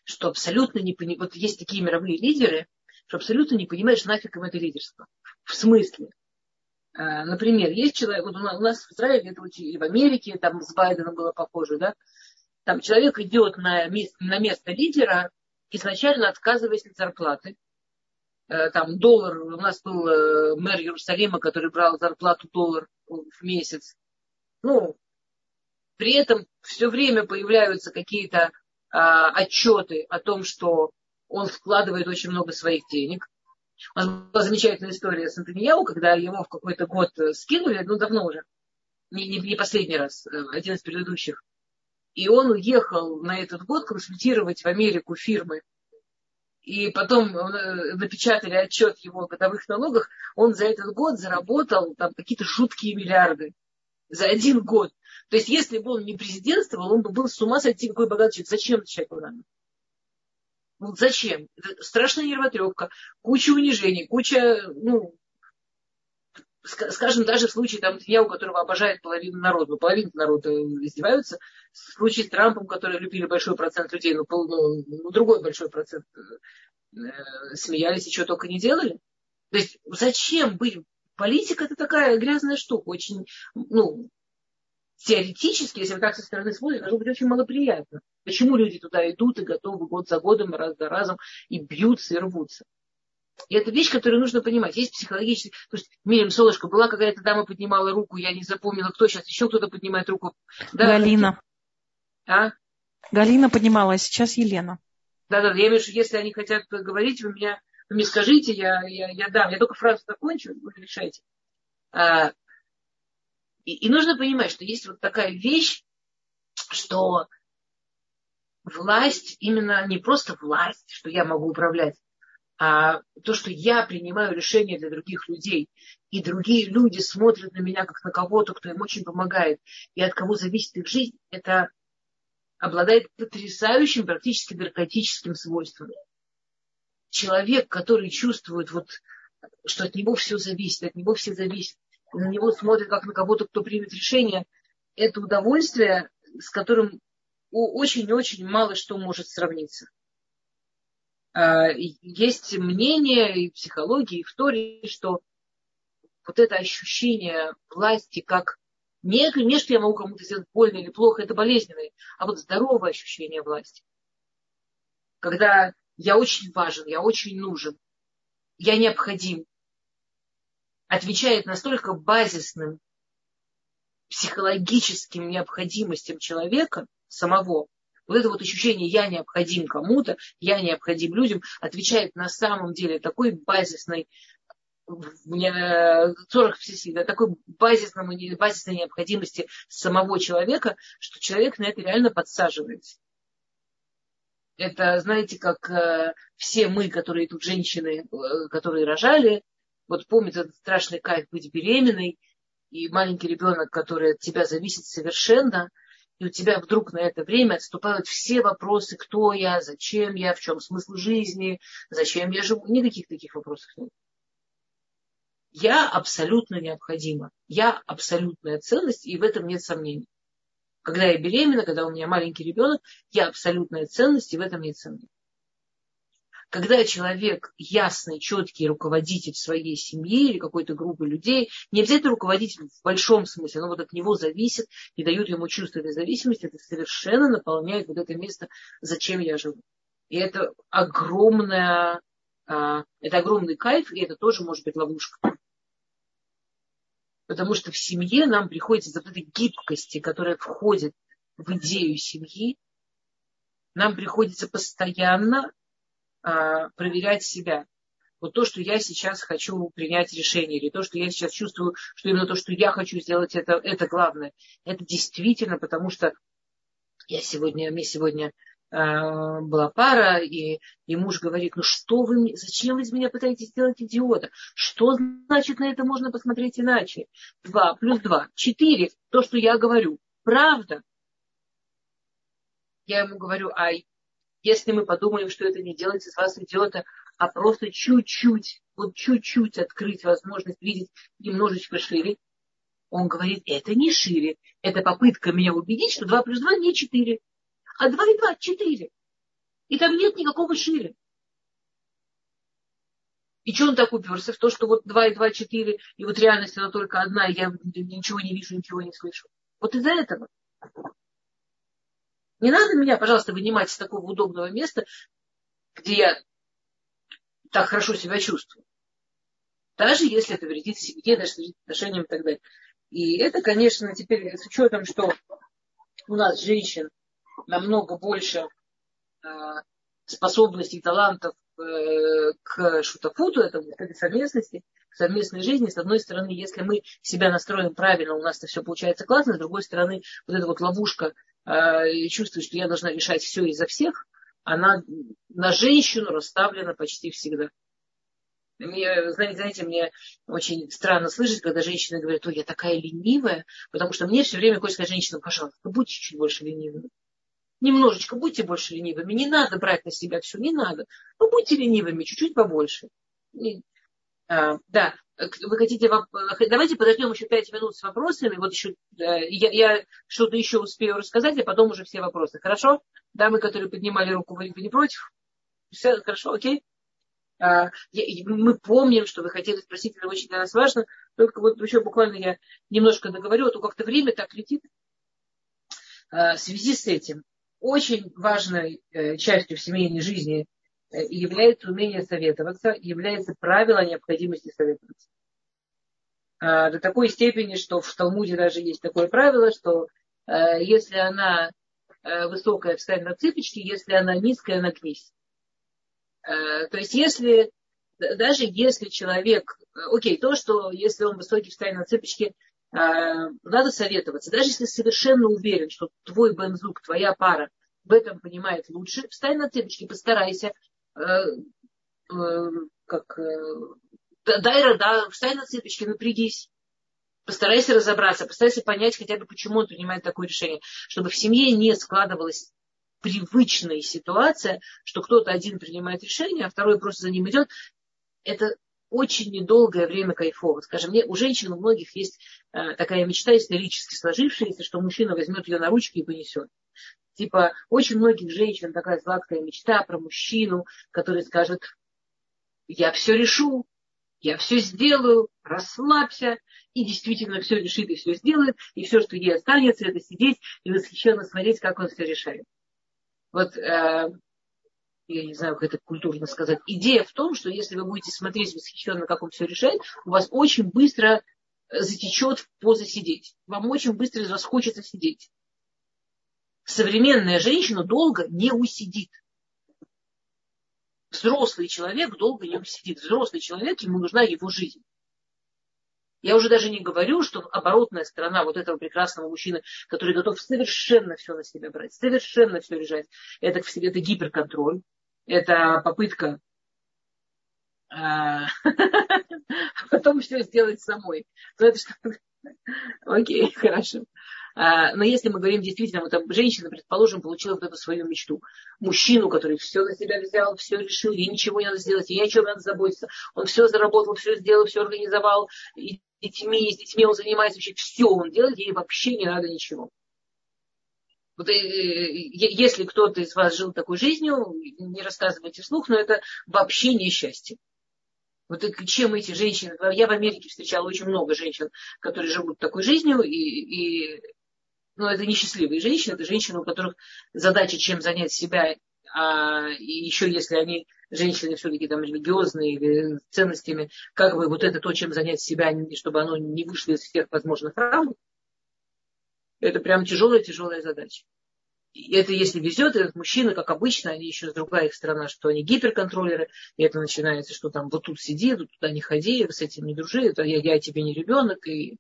что абсолютно не понимают, вот есть такие мировые лидеры, что абсолютно не понимаешь, нафиг им это лидерство. В смысле? А, например, есть человек, вот у нас в Израиле, это и в Америке, там с Байденом было похоже, да, там человек идет на место, на место лидера, изначально отказываясь от зарплаты. Э, там доллар, у нас был э, мэр Иерусалима, который брал зарплату доллар в месяц. Ну, при этом все время появляются какие-то отчеты о том, что он вкладывает очень много своих денег. У нас была замечательная история с Антонияу, когда его в какой-то год скинули, ну давно уже, не, не, не последний раз, э, один из предыдущих. И он уехал на этот год консультировать в Америку фирмы. И потом э, напечатали отчет его о годовых налогах. Он за этот год заработал там какие-то жуткие миллиарды. За один год. То есть, если бы он не президентствовал, он бы был с ума сойти, какой богатый человек. Зачем человеку надо? Ну, зачем? Это страшная нервотрепка, куча унижений, куча, ну, скажем, даже в случае там, я, у которого обожает половину народа, ну, половина народа издеваются, в случае с Трампом, который любили большой процент людей, ну, ну, ну другой большой процент э, смеялись и что только не делали. То есть зачем быть? Политика это такая грязная штука, очень, ну, теоретически, если вы так со стороны смотрите, должно быть очень малоприятно. Почему люди туда идут и готовы год за годом, раз за разом, и бьются, и рвутся. И это вещь, которую нужно понимать. Есть психологически... То есть, Мирим, солнышко, была какая-то дама поднимала руку, я не запомнила, кто сейчас, еще кто-то поднимает руку. Да, Галина. А? Галина поднимала, а сейчас Елена. Да-да, я имею в виду, если они хотят говорить, вы, меня, вы мне скажите, я, я, я дам. Я только фразу закончу, вы решайте. А, и, и нужно понимать, что есть вот такая вещь, что власть именно не просто власть, что я могу управлять, а то, что я принимаю решения для других людей, и другие люди смотрят на меня как на кого-то, кто им очень помогает, и от кого зависит их жизнь, это обладает потрясающим, практически наркотическим свойством. Человек, который чувствует, вот, что от него все зависит, от него все зависит, на него смотрят как на кого-то, кто примет решение, это удовольствие, с которым очень-очень мало что может сравниться. А, есть мнение и в психологии, и в Торе, что вот это ощущение власти как не, не что я могу кому-то сделать больно или плохо, это болезненное, а вот здоровое ощущение власти. Когда я очень важен, я очень нужен, я необходим, отвечает настолько базисным психологическим необходимостям человека самого, вот это вот ощущение «я необходим кому-то», «я необходим людям» отвечает на самом деле такой базисной 40 да, такой базисной, базисной необходимости самого человека, что человек на это реально подсаживается. Это, знаете, как э, все мы, которые тут женщины, э, которые рожали, вот помнит этот страшный кайф быть беременной, и маленький ребенок, который от тебя зависит совершенно, и у тебя вдруг на это время отступают все вопросы, кто я, зачем я, в чем смысл жизни, зачем я живу. Никаких таких вопросов нет. Я абсолютно необходима. Я абсолютная ценность, и в этом нет сомнений. Когда я беременна, когда у меня маленький ребенок, я абсолютная ценность, и в этом нет сомнений. Когда человек ясный, четкий руководитель своей семьи или какой-то группы людей, не обязательно руководитель в большом смысле, но вот от него зависит и дают ему чувство этой зависимости, это совершенно наполняет вот это место, зачем я живу. И это огромная, а, это огромный кайф, и это тоже может быть ловушка. Потому что в семье нам приходится за этой гибкости, которая входит в идею семьи, нам приходится постоянно а, проверять себя. Вот то, что я сейчас хочу принять решение, или то, что я сейчас чувствую, что именно то, что я хочу сделать, это, это главное. Это действительно, потому что я сегодня, мне сегодня э, была пара, и, и муж говорит, ну что вы, зачем вы из меня пытаетесь сделать идиота? Что значит на это можно посмотреть иначе? Два плюс два, четыре, то, что я говорю. Правда? Я ему говорю, ай, если мы подумаем, что это не делается из вас идиота, а просто чуть-чуть, вот чуть-чуть открыть возможность видеть немножечко шире, он говорит, это не шире, это попытка меня убедить, что 2 плюс 2 не 4, а 2 и 2 4. И там нет никакого шире. И что он так уперся в то, что вот 2 и 2 4, и вот реальность она только одна, и я ничего не вижу, ничего не слышу. Вот из-за этого. Не надо меня, пожалуйста, вынимать из такого удобного места, где я так хорошо себя чувствую. Даже если это вредит семье, даже вредит отношениям и так далее. И это, конечно, теперь с учетом, что у нас женщин намного больше э, способностей, талантов к шутафуту, это, к этой совместности, к совместной жизни. С одной стороны, если мы себя настроим правильно, у нас это все получается классно. С другой стороны, вот эта вот ловушка Э, и чувствует, что я должна решать все из-за всех, она на женщину расставлена почти всегда. Мне, знаете, знаете, мне очень странно слышать, когда женщины говорят, ой, я такая ленивая, потому что мне все время хочется сказать женщинам, пожалуйста, будьте чуть больше ленивыми. Немножечко будьте больше ленивыми. Не надо брать на себя все, не надо. Ну, будьте ленивыми, чуть-чуть побольше. А, да, вы хотите, давайте подождем еще пять минут с вопросами. Вот еще, я, я что-то еще успею рассказать, а потом уже все вопросы. Хорошо? Дамы, которые поднимали руку, вы не против? Все хорошо, окей? А, мы помним, что вы хотели спросить, это очень для нас важно. Только вот еще буквально я немножко договорю, а то как-то время так летит. А, в связи с этим очень важной э, частью семейной жизни Э, является умение советоваться, является правило необходимости советоваться. А, до такой степени, что в Талмуде даже есть такое правило, что э, если она высокая, встань на цыпочки, если она низкая, нагнись. То есть если, даже если человек, окей, то, что если он высокий, встань на цыпочки, надо советоваться. Даже если совершенно уверен, что твой бензук, твоя пара в этом понимает лучше, встань на цыпочки, постарайся, Э, э, как э, дай, да, встань на цыпочки, напрягись. Постарайся разобраться, постарайся понять хотя бы, почему он принимает такое решение. Чтобы в семье не складывалась привычная ситуация, что кто-то один принимает решение, а второй просто за ним идет. Это очень недолгое время кайфово. Скажем, мне, у женщин у многих есть э, такая мечта исторически сложившаяся, что мужчина возьмет ее на ручки и понесет. Типа, очень многих женщин такая сладкая мечта про мужчину, который скажет, я все решу, я все сделаю, расслабься, и действительно все решит и все сделает, и все, что ей останется, это сидеть и восхищенно смотреть, как он все решает. Вот, э, я не знаю, как это культурно сказать, идея в том, что если вы будете смотреть восхищенно, как он все решает, у вас очень быстро затечет в поза сидеть. Вам очень быстро из вас хочется сидеть современная женщина долго не усидит. Взрослый человек долго не усидит. Взрослый человек, ему нужна его жизнь. Я уже даже не говорю, что оборотная сторона вот этого прекрасного мужчины, который готов совершенно все на себя брать, совершенно все решать, это, это гиперконтроль, это попытка а, [laughs] потом все сделать самой. Ну, это что? [laughs] Окей, хорошо. А, но если мы говорим действительно, вот женщина, предположим, получила вот эту свою мечту. Мужчину, который все на себя взял, все решил, ей ничего не надо сделать, ей о чем надо заботиться. Он все заработал, все сделал, все организовал. И детьми, с детьми он занимается, вообще все он делает, ей вообще не надо ничего. Вот, э, если кто-то из вас жил такой жизнью, не рассказывайте вслух, но это вообще несчастье. Вот чем эти женщины... Я в Америке встречала очень много женщин, которые живут такой жизнью, и, и ну, это не счастливые женщины, это женщины, у которых задача, чем занять себя, а, и еще если они женщины все-таки там религиозные или ценностями, как бы вот это то, чем занять себя, чтобы оно не вышло из всех возможных рамок, это прям тяжелая-тяжелая задача. И это если везет, этот мужчина, как обычно, они еще другая их сторона, что они гиперконтроллеры, и это начинается, что там вот тут сиди, вот туда не ходи, с этим не дружи, это я, я тебе не ребенок, и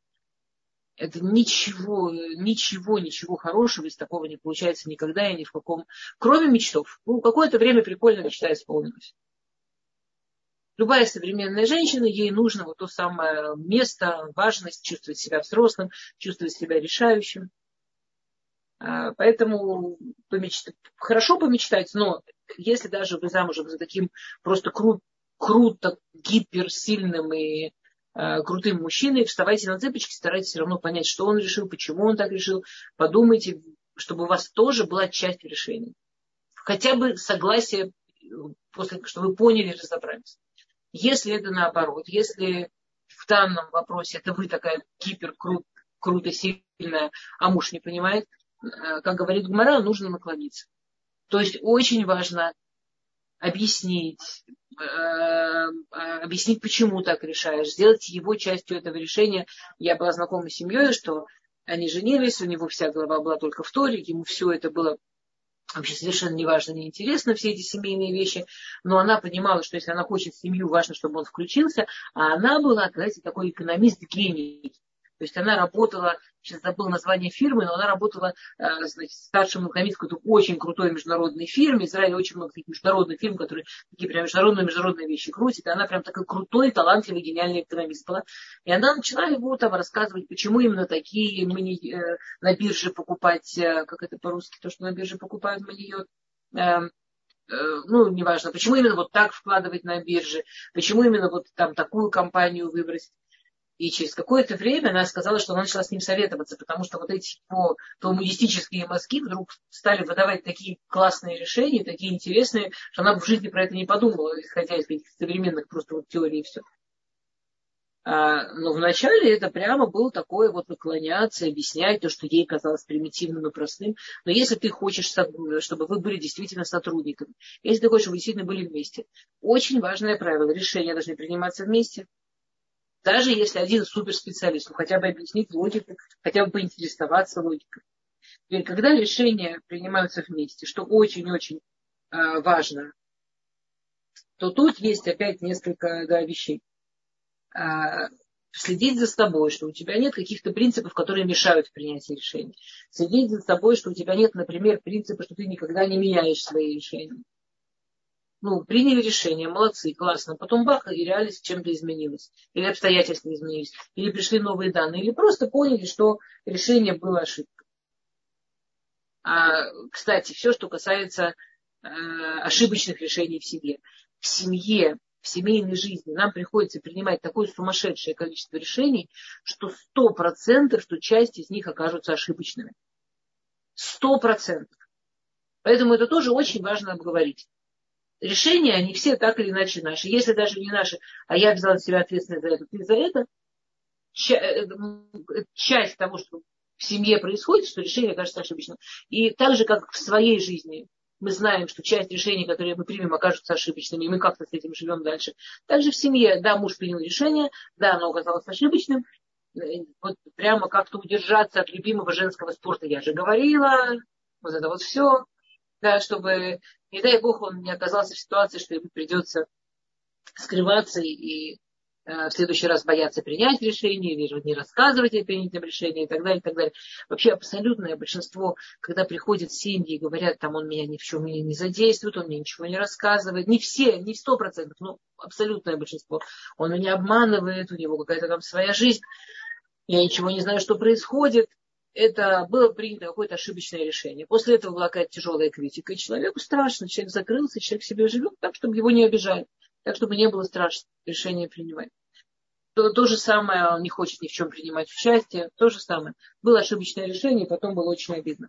это ничего, ничего, ничего хорошего из такого не получается никогда и ни в каком, кроме мечтов. Ну, какое-то время прикольно мечта исполнилась. Любая современная женщина, ей нужно вот то самое место, важность, чувствовать себя взрослым, чувствовать себя решающим. А, поэтому помечт... хорошо помечтать, но если даже вы замужем за таким просто кру... круто, гиперсильным и э, крутым мужчиной, вставайте на цепочки, старайтесь все равно понять, что он решил, почему он так решил. Подумайте, чтобы у вас тоже была часть решения. Хотя бы согласие, после, чтобы вы поняли, разобрались. Если это наоборот, если в данном вопросе это вы такая гипер круто сильная, а муж не понимает, э, как говорит Гумара, нужно наклониться. То есть очень важно объяснить, э, э, объяснить, почему так решаешь, сделать его частью этого решения. Я была знакома с семьей, что они женились, у него вся голова была только в Торе, ему все это было вообще совершенно неважно, неинтересно все эти семейные вещи, но она понимала, что если она хочет семью, важно, чтобы он включился, а она была, знаете, такой экономист-гений. То есть она работала, сейчас забыл название фирмы, но она работала э, значит, старшим экономистом в очень крутой международной фирме. Израиле очень много таких международных фирм, которые такие прям международные международные вещи крутят. И она прям такой крутой, талантливый, гениальный экономист была. И она начала ему там рассказывать, почему именно такие мы не э, на бирже покупать, э, как это по-русски, то, что на бирже покупают, ее эм, ну, неважно, почему именно вот так вкладывать на бирже, почему именно вот там такую компанию выбрать. И через какое-то время она сказала, что она начала с ним советоваться, потому что вот эти его талмудистические мозги вдруг стали выдавать такие классные решения, такие интересные, что она бы в жизни про это не подумала, исходя из каких-то современных просто вот теорий и все. А, но вначале это прямо было такое вот наклоняться, объяснять то, что ей казалось примитивным и простым. Но если ты хочешь, чтобы вы были действительно сотрудниками, если ты хочешь, чтобы вы действительно были вместе, очень важное правило, решения должны приниматься вместе – даже если один суперспециалист, ну хотя бы объяснить логику, хотя бы поинтересоваться логикой. И когда решения принимаются вместе, что очень-очень э, важно, то тут есть опять несколько да, вещей. Э, следить за собой, что у тебя нет каких-то принципов, которые мешают в принятии решений. Следить за собой, что у тебя нет, например, принципа, что ты никогда не меняешь свои решения ну, приняли решение, молодцы, классно. Потом бах, и реальность чем-то изменилась. Или обстоятельства изменились. Или пришли новые данные. Или просто поняли, что решение было ошибкой. А, кстати, все, что касается э, ошибочных решений в семье. В семье, в семейной жизни нам приходится принимать такое сумасшедшее количество решений, что сто процентов, что часть из них окажутся ошибочными. Сто процентов. Поэтому это тоже очень важно обговорить решения, они все так или иначе наши. Если даже не наши, а я взяла на себя ответственность за это, ты за это, э, часть того, что в семье происходит, что решение окажется ошибочным. И так же, как в своей жизни мы знаем, что часть решений, которые мы примем, окажутся ошибочными, и мы как-то с этим живем дальше. Также в семье, да, муж принял решение, да, оно оказалось ошибочным, э, вот прямо как-то удержаться от любимого женского спорта, я же говорила, вот это вот все, да, чтобы не дай бог он не оказался в ситуации, что ему придется скрываться и э, в следующий раз бояться принять решение или не рассказывать о принятом решении и так далее, и так далее. Вообще абсолютное большинство, когда приходят семьи и говорят, там он меня ни в чем не задействует, он мне ничего не рассказывает, не все, не сто процентов, но абсолютное большинство. Он меня обманывает, у него какая-то там своя жизнь, я ничего не знаю, что происходит. Это было принято какое-то ошибочное решение. После этого была какая-то тяжелая критика. И человеку страшно, человек закрылся, человек себе живет так, чтобы его не обижали, так, чтобы не было страшно решение принимать. То, то же самое, он не хочет ни в чем принимать участие, то же самое. Было ошибочное решение, потом было очень обидно.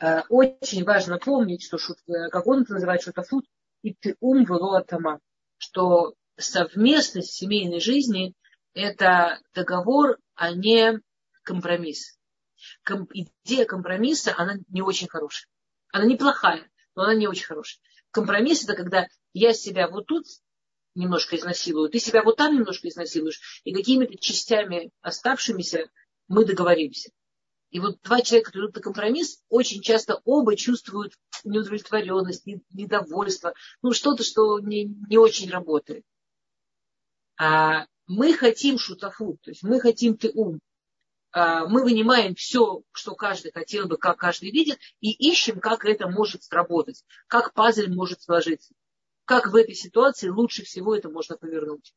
Э, очень важно помнить, что, э, как он это называет, шутафут, и ты ум атама, что совместность семейной жизни – это договор, а не компромисс. Ком, идея компромисса, она не очень хорошая. Она неплохая, но она не очень хорошая. Компромисс – это когда я себя вот тут немножко изнасилую, ты себя вот там немножко изнасилуешь, и какими-то частями оставшимися мы договоримся. И вот два человека, которые идут на компромисс, очень часто оба чувствуют неудовлетворенность, недовольство, ну что-то, что не, не очень работает. А мы хотим шутафу, то есть мы хотим ты ум. А мы вынимаем все, что каждый хотел бы, как каждый видит, и ищем, как это может сработать, как пазль может сложиться, как в этой ситуации лучше всего это можно повернуть.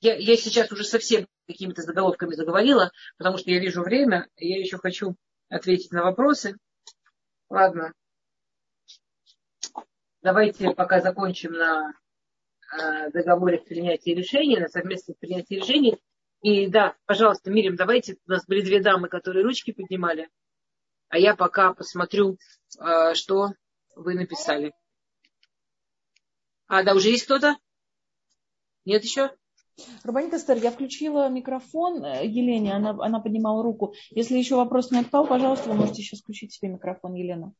Я, я сейчас уже совсем какими-то заголовками заговорила, потому что я вижу время, и я еще хочу ответить на вопросы. Ладно. Давайте пока закончим на э, договоре принятия решений, на совместном принятии решений. И да, пожалуйста, Мирим, давайте, у нас были две дамы, которые ручки поднимали, а я пока посмотрю, э, что вы написали. А, да, уже есть кто-то? Нет еще? Рубанит Эстер, я включила микрофон э, Елене, она, она поднимала руку. Если еще вопрос не отпал, пожалуйста, вы можете еще включить себе микрофон, Елена.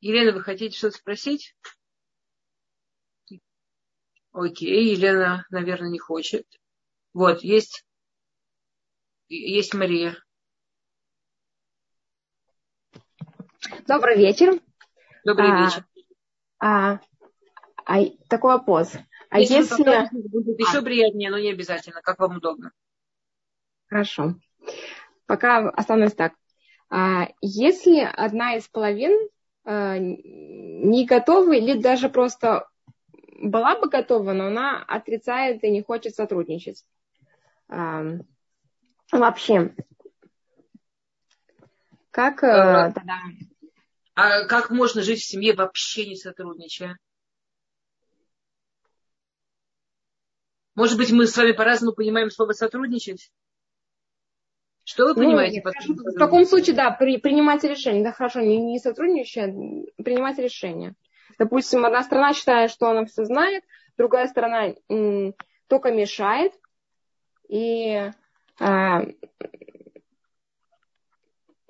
Елена, вы хотите что-то спросить? Окей, Елена, наверное, не хочет. Вот, есть, есть Мария. Добрый вечер. Добрый а, вечер. А, а, такой вопрос. А если... если... Будет еще приятнее, но не обязательно, как вам удобно. Хорошо. Пока останусь так. А, если одна из половин а, не готова или даже просто была бы готова, но она отрицает и не хочет сотрудничать. Вообще, как тогда... А как можно жить в семье вообще не сотрудничая? Может быть, мы с вами по-разному понимаем слово сотрудничать? Что вы ну, понимаете? Ну, в таком случае, да, при, принимать решение. Да, хорошо, не, не сотрудничать, а принимать решение. Допустим, одна страна считает, что она все знает, другая сторона м, только мешает. И а.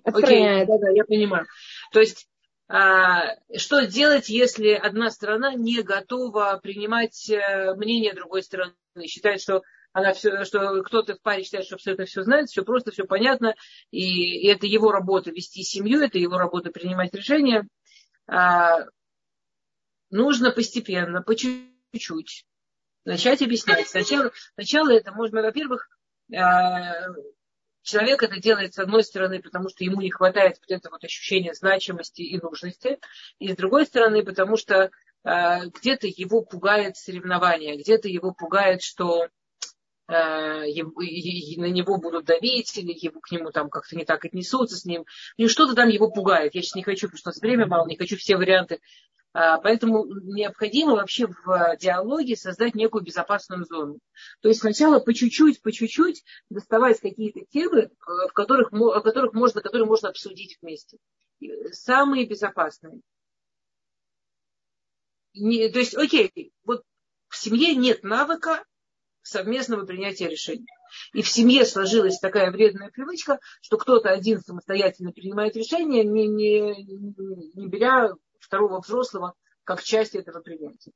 Окей, да, да, я понимаю. То есть а, что делать, если одна сторона не готова принимать э, мнение другой стороны, считает, что она все, что кто-то в паре считает, что все это все знает, все просто, все понятно, и, и это его работа вести семью, это его работа принимать решения. А, нужно постепенно, по чуть-чуть начать объяснять. Сначала, сначала это можно, во-первых, а, Человек это делает с одной стороны, потому что ему не хватает вот этого вот ощущения значимости и нужности, и с другой стороны, потому что э, где-то его пугает соревнование, где-то его пугает, что э, его, на него будут давить, или его, к нему там как-то не так отнесутся с ним. И что-то там его пугает. Я сейчас не хочу, потому что у нас время мало, не хочу все варианты поэтому необходимо вообще в диалоге создать некую безопасную зону. То есть сначала по чуть-чуть, по чуть-чуть доставать какие-то темы, в которых, о которых можно, которые можно обсудить вместе. Самые безопасные. Не, то есть, окей, вот в семье нет навыка совместного принятия решений. И в семье сложилась такая вредная привычка, что кто-то один самостоятельно принимает решение, не, не, не беря второго взрослого как часть этого принятия.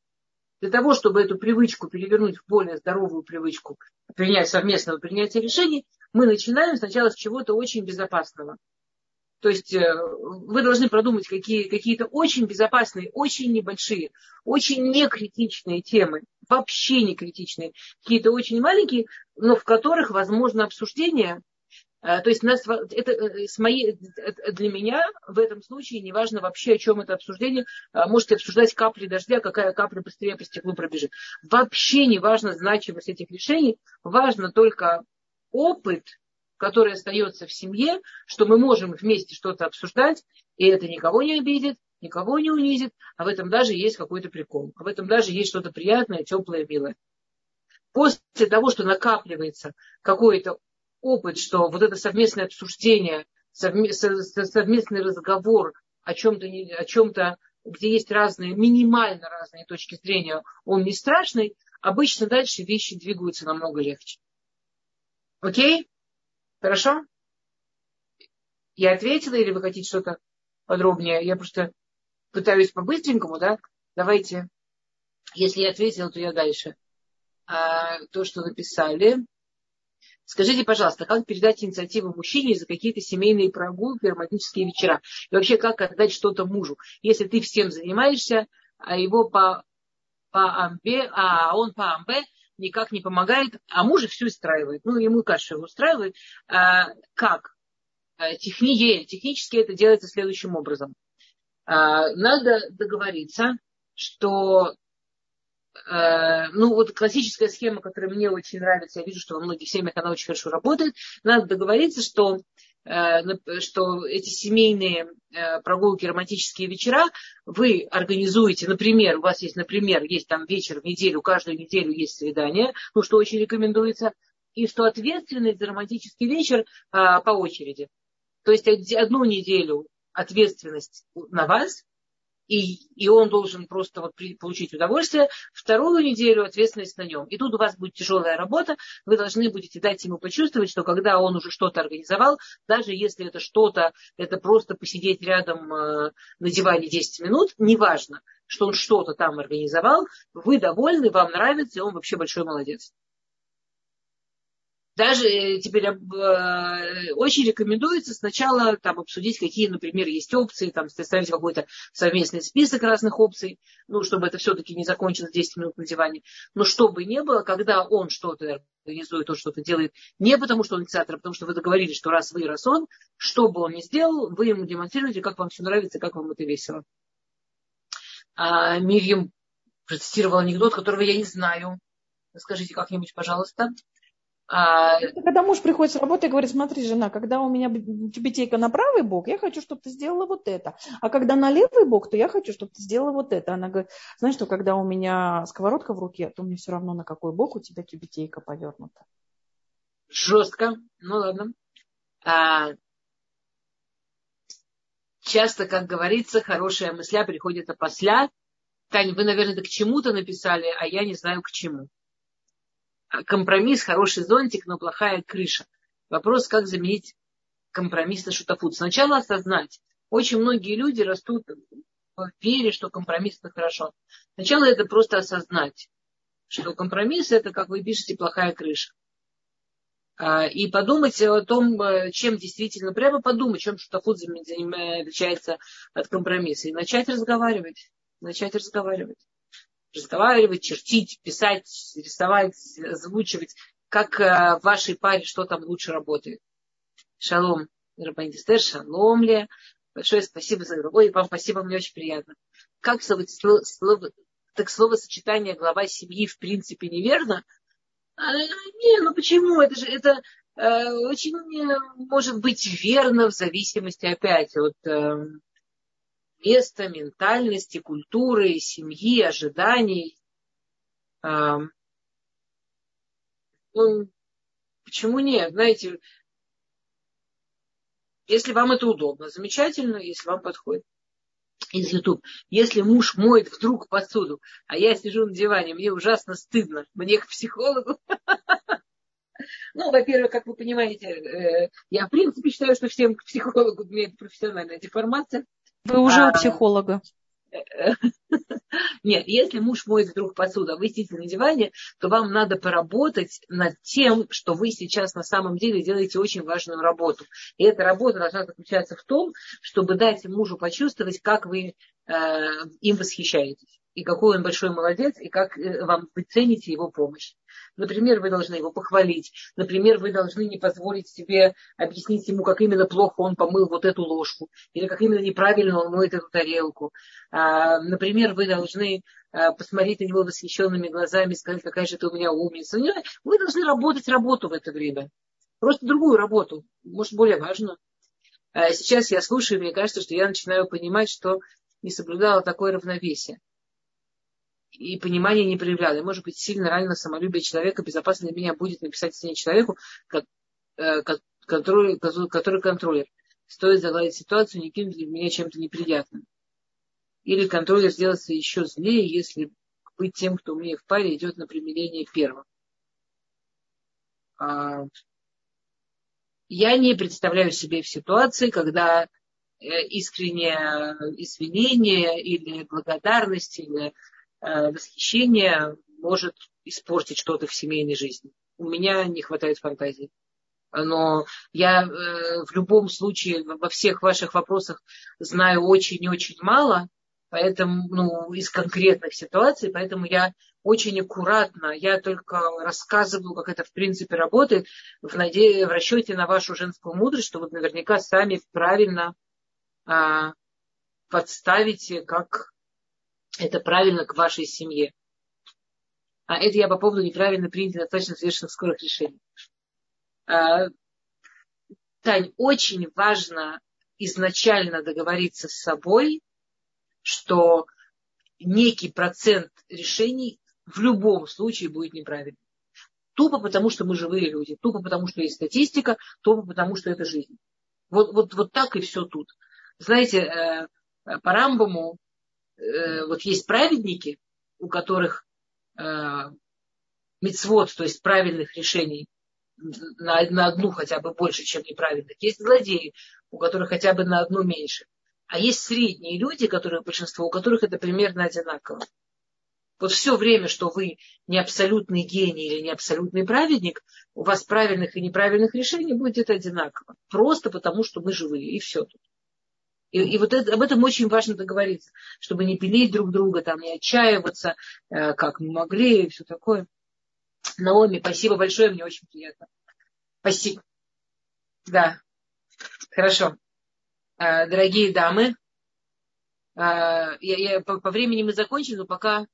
Для того, чтобы эту привычку перевернуть в более здоровую привычку принять совместного принятия решений, мы начинаем сначала с чего-то очень безопасного. То есть э, вы должны продумать какие, какие-то очень безопасные, очень небольшие, очень некритичные темы, вообще не критичные, какие-то очень маленькие, но в которых возможно обсуждение то есть нас, это, с моей, для меня в этом случае не важно вообще, о чем это обсуждение. Можете обсуждать капли дождя, какая капля быстрее по стеклу пробежит. Вообще не важно значимость этих решений. Важно только опыт, который остается в семье, что мы можем вместе что-то обсуждать, и это никого не обидит, никого не унизит, а в этом даже есть какой-то прикол, а в этом даже есть что-то приятное, теплое, милое. После того, что накапливается какой-то опыт, что вот это совместное обсуждение, совместный разговор о чем-то, о чем-то где есть разные, минимально разные точки зрения, он не страшный, обычно дальше вещи двигаются намного легче. Окей? Хорошо? Я ответила или вы хотите что-то подробнее? Я просто пытаюсь по-быстренькому, да? Давайте. Если я ответила, то я дальше. А, то, что написали. Скажите, пожалуйста, как передать инициативу мужчине за какие-то семейные прогулки, романтические вечера? И вообще, как отдать что-то мужу? Если ты всем занимаешься, а его по, по амбе, а он по амбе никак не помогает, а мужа все устраивает. Ну, ему что устраивает. А, как? А, техни, технически это делается следующим образом. А, надо договориться, что ну вот классическая схема, которая мне очень нравится, я вижу, что во многих семьях она очень хорошо работает, надо договориться, что э, что эти семейные э, прогулки, романтические вечера вы организуете, например, у вас есть, например, есть там вечер в неделю, каждую неделю есть свидание, ну, что очень рекомендуется, и что ответственность за романтический вечер по очереди. То есть одну неделю ответственность на вас, и, и он должен просто вот при, получить удовольствие. Вторую неделю ответственность на нем. И тут у вас будет тяжелая работа, вы должны будете дать ему почувствовать, что когда он уже что-то организовал, даже если это что-то, это просто посидеть рядом э, на диване 10 минут, неважно, что он что-то там организовал, вы довольны, вам нравится, и он вообще большой молодец. Даже э, теперь э, очень рекомендуется сначала там, обсудить, какие, например, есть опции, там, составить какой-то совместный список разных опций, ну, чтобы это все-таки не закончилось 10 минут на диване. Но чтобы не было, когда он что-то организует, он что-то делает, не потому что он инициатор, а потому что вы договорились, что раз вы, раз он, что бы он ни сделал, вы ему демонстрируете, как вам все нравится, как вам это весело. А Мирьям процитировал анекдот, которого я не знаю. Скажите как-нибудь, пожалуйста. А... Когда муж приходит с работы и говорит, смотри, жена, когда у меня тюбетейка на правый бок, я хочу, чтобы ты сделала вот это. А когда на левый бок, то я хочу, чтобы ты сделала вот это. Она говорит, знаешь, что когда у меня сковородка в руке, то мне все равно, на какой бок у тебя тюбетейка повернута. Жестко. Ну ладно. А... Часто, как говорится, хорошая мысля приходит опосля. Таня, вы, наверное, к чему-то написали, а я не знаю к чему компромисс, хороший зонтик, но плохая крыша. Вопрос, как заменить компромисс на шутофут. Сначала осознать. Очень многие люди растут в вере, что компромисс это хорошо. Сначала это просто осознать, что компромисс это, как вы пишете, плохая крыша. А, и подумать о том, э, чем действительно, прямо подумать, чем шутофут отличается от компромисса. И начать разговаривать. Начать разговаривать разговаривать, чертить, писать, рисовать, озвучивать, как э, в вашей паре что там лучше работает. Шалом, Рабанистер, шалом ли. Большое спасибо за Ой, вам спасибо, мне очень приятно. Как слово, слово, так словосочетание глава семьи в принципе неверно? А, не, ну почему? Это же это э, очень может быть верно в зависимости опять от э, места, ментальности, культуры, семьи, ожиданий. Ну, почему нет? Знаете, если вам это удобно, замечательно, если вам подходит. Из YouTube. Если муж моет вдруг посуду, а я сижу на диване, мне ужасно стыдно, мне к психологу. [laughs] Ну, во-первых, как вы понимаете, э, я в принципе считаю, что всем к психологу имеет профессиональная деформация. Вы уже а, у психолога. [laughs] Нет, если муж моет вдруг посуду, а вы сидите на диване, то вам надо поработать над тем, что вы сейчас на самом деле делаете очень важную работу. И эта работа должна заключаться в том, чтобы дать мужу почувствовать, как вы э, им восхищаетесь. И какой он большой молодец, и как э, вам вы цените его помощь. Например, вы должны его похвалить. Например, вы должны не позволить себе объяснить ему, как именно плохо он помыл вот эту ложку, или как именно неправильно он моет эту тарелку. А, например, вы должны а, посмотреть на него восхищенными глазами, сказать, какая же ты у меня умница. Вы должны работать работу в это время. Просто другую работу, может, более важную. А сейчас я слушаю, и мне кажется, что я начинаю понимать, что не соблюдала такое равновесие. И понимание не проявляла. И, может быть, сильно ранено самолюбие человека. Безопасно для меня будет написать с человеку, э, который, который контроллер. Стоит загладить ситуацию, не кинуть меня чем-то неприятным. Или контроллер сделается еще злее, если быть тем, кто у меня в паре идет на примирение первым. А, я не представляю себе в ситуации, когда э, искреннее извинение или благодарность или восхищение может испортить что-то в семейной жизни. У меня не хватает фантазии. Но я э, в любом случае во всех ваших вопросах знаю очень-очень мало, поэтому, ну, из конкретных ситуаций, поэтому я очень аккуратно. Я только рассказываю, как это в принципе работает, в, наде... в расчете на вашу женскую мудрость, что вы наверняка сами правильно а, подставите, как это правильно к вашей семье. А это я по поводу неправильно принятых достаточно взвешенных скорых решений. А, Тань, очень важно изначально договориться с собой, что некий процент решений в любом случае будет неправильно. Тупо потому, что мы живые люди, тупо потому, что есть статистика, тупо потому, что это жизнь. Вот, вот, вот так и все тут. Знаете, э, по Рамбаму э, вот есть праведники, у которых э, мецвод, то есть правильных решений, на, на одну хотя бы больше, чем неправильных. Есть злодеи, у которых хотя бы на одну меньше. А есть средние люди, которые большинство, у которых это примерно одинаково. Вот все время, что вы не абсолютный гений или не абсолютный праведник, у вас правильных и неправильных решений будет одинаково. Просто потому, что мы живые, и все тут. И, и вот это, об этом очень важно договориться, чтобы не пилить друг друга, там, не отчаиваться, э, как мы могли, и все такое. Наоми, спасибо большое, мне очень приятно. Спасибо. Да, хорошо. Э, дорогие дамы, э, я, я, по, по времени мы закончили, но пока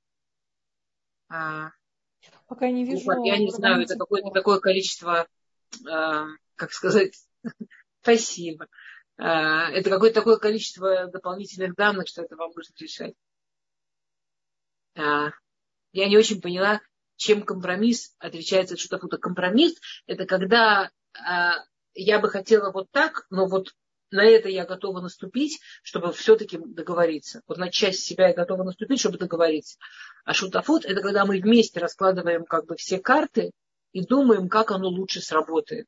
а, Пока не вижу. Я не знаю, это какое-то такое количество, а, как сказать, [laughs] спасибо. А, это какое-то такое количество дополнительных данных, что это вам нужно решать. Я не очень поняла, чем компромисс отличается от шутафута. Компромисс – это когда я бы хотела вот так, но вот на это я готова наступить, чтобы все-таки договориться. Вот на часть себя я готова наступить, чтобы договориться. А шутафут – это когда мы вместе раскладываем как бы все карты и думаем, как оно лучше сработает.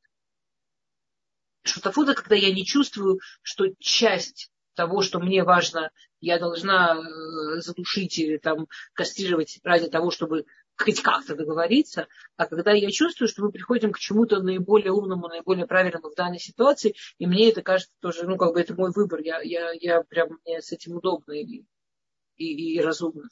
Это когда я не чувствую, что часть того, что мне важно, я должна э, задушить или там кастрировать ради того, чтобы хоть как-то договориться, а когда я чувствую, что мы приходим к чему-то наиболее умному, наиболее правильному в данной ситуации, и мне это кажется тоже, ну, как бы это мой выбор, я, я, я прям, мне с этим удобно и, и, и разумно.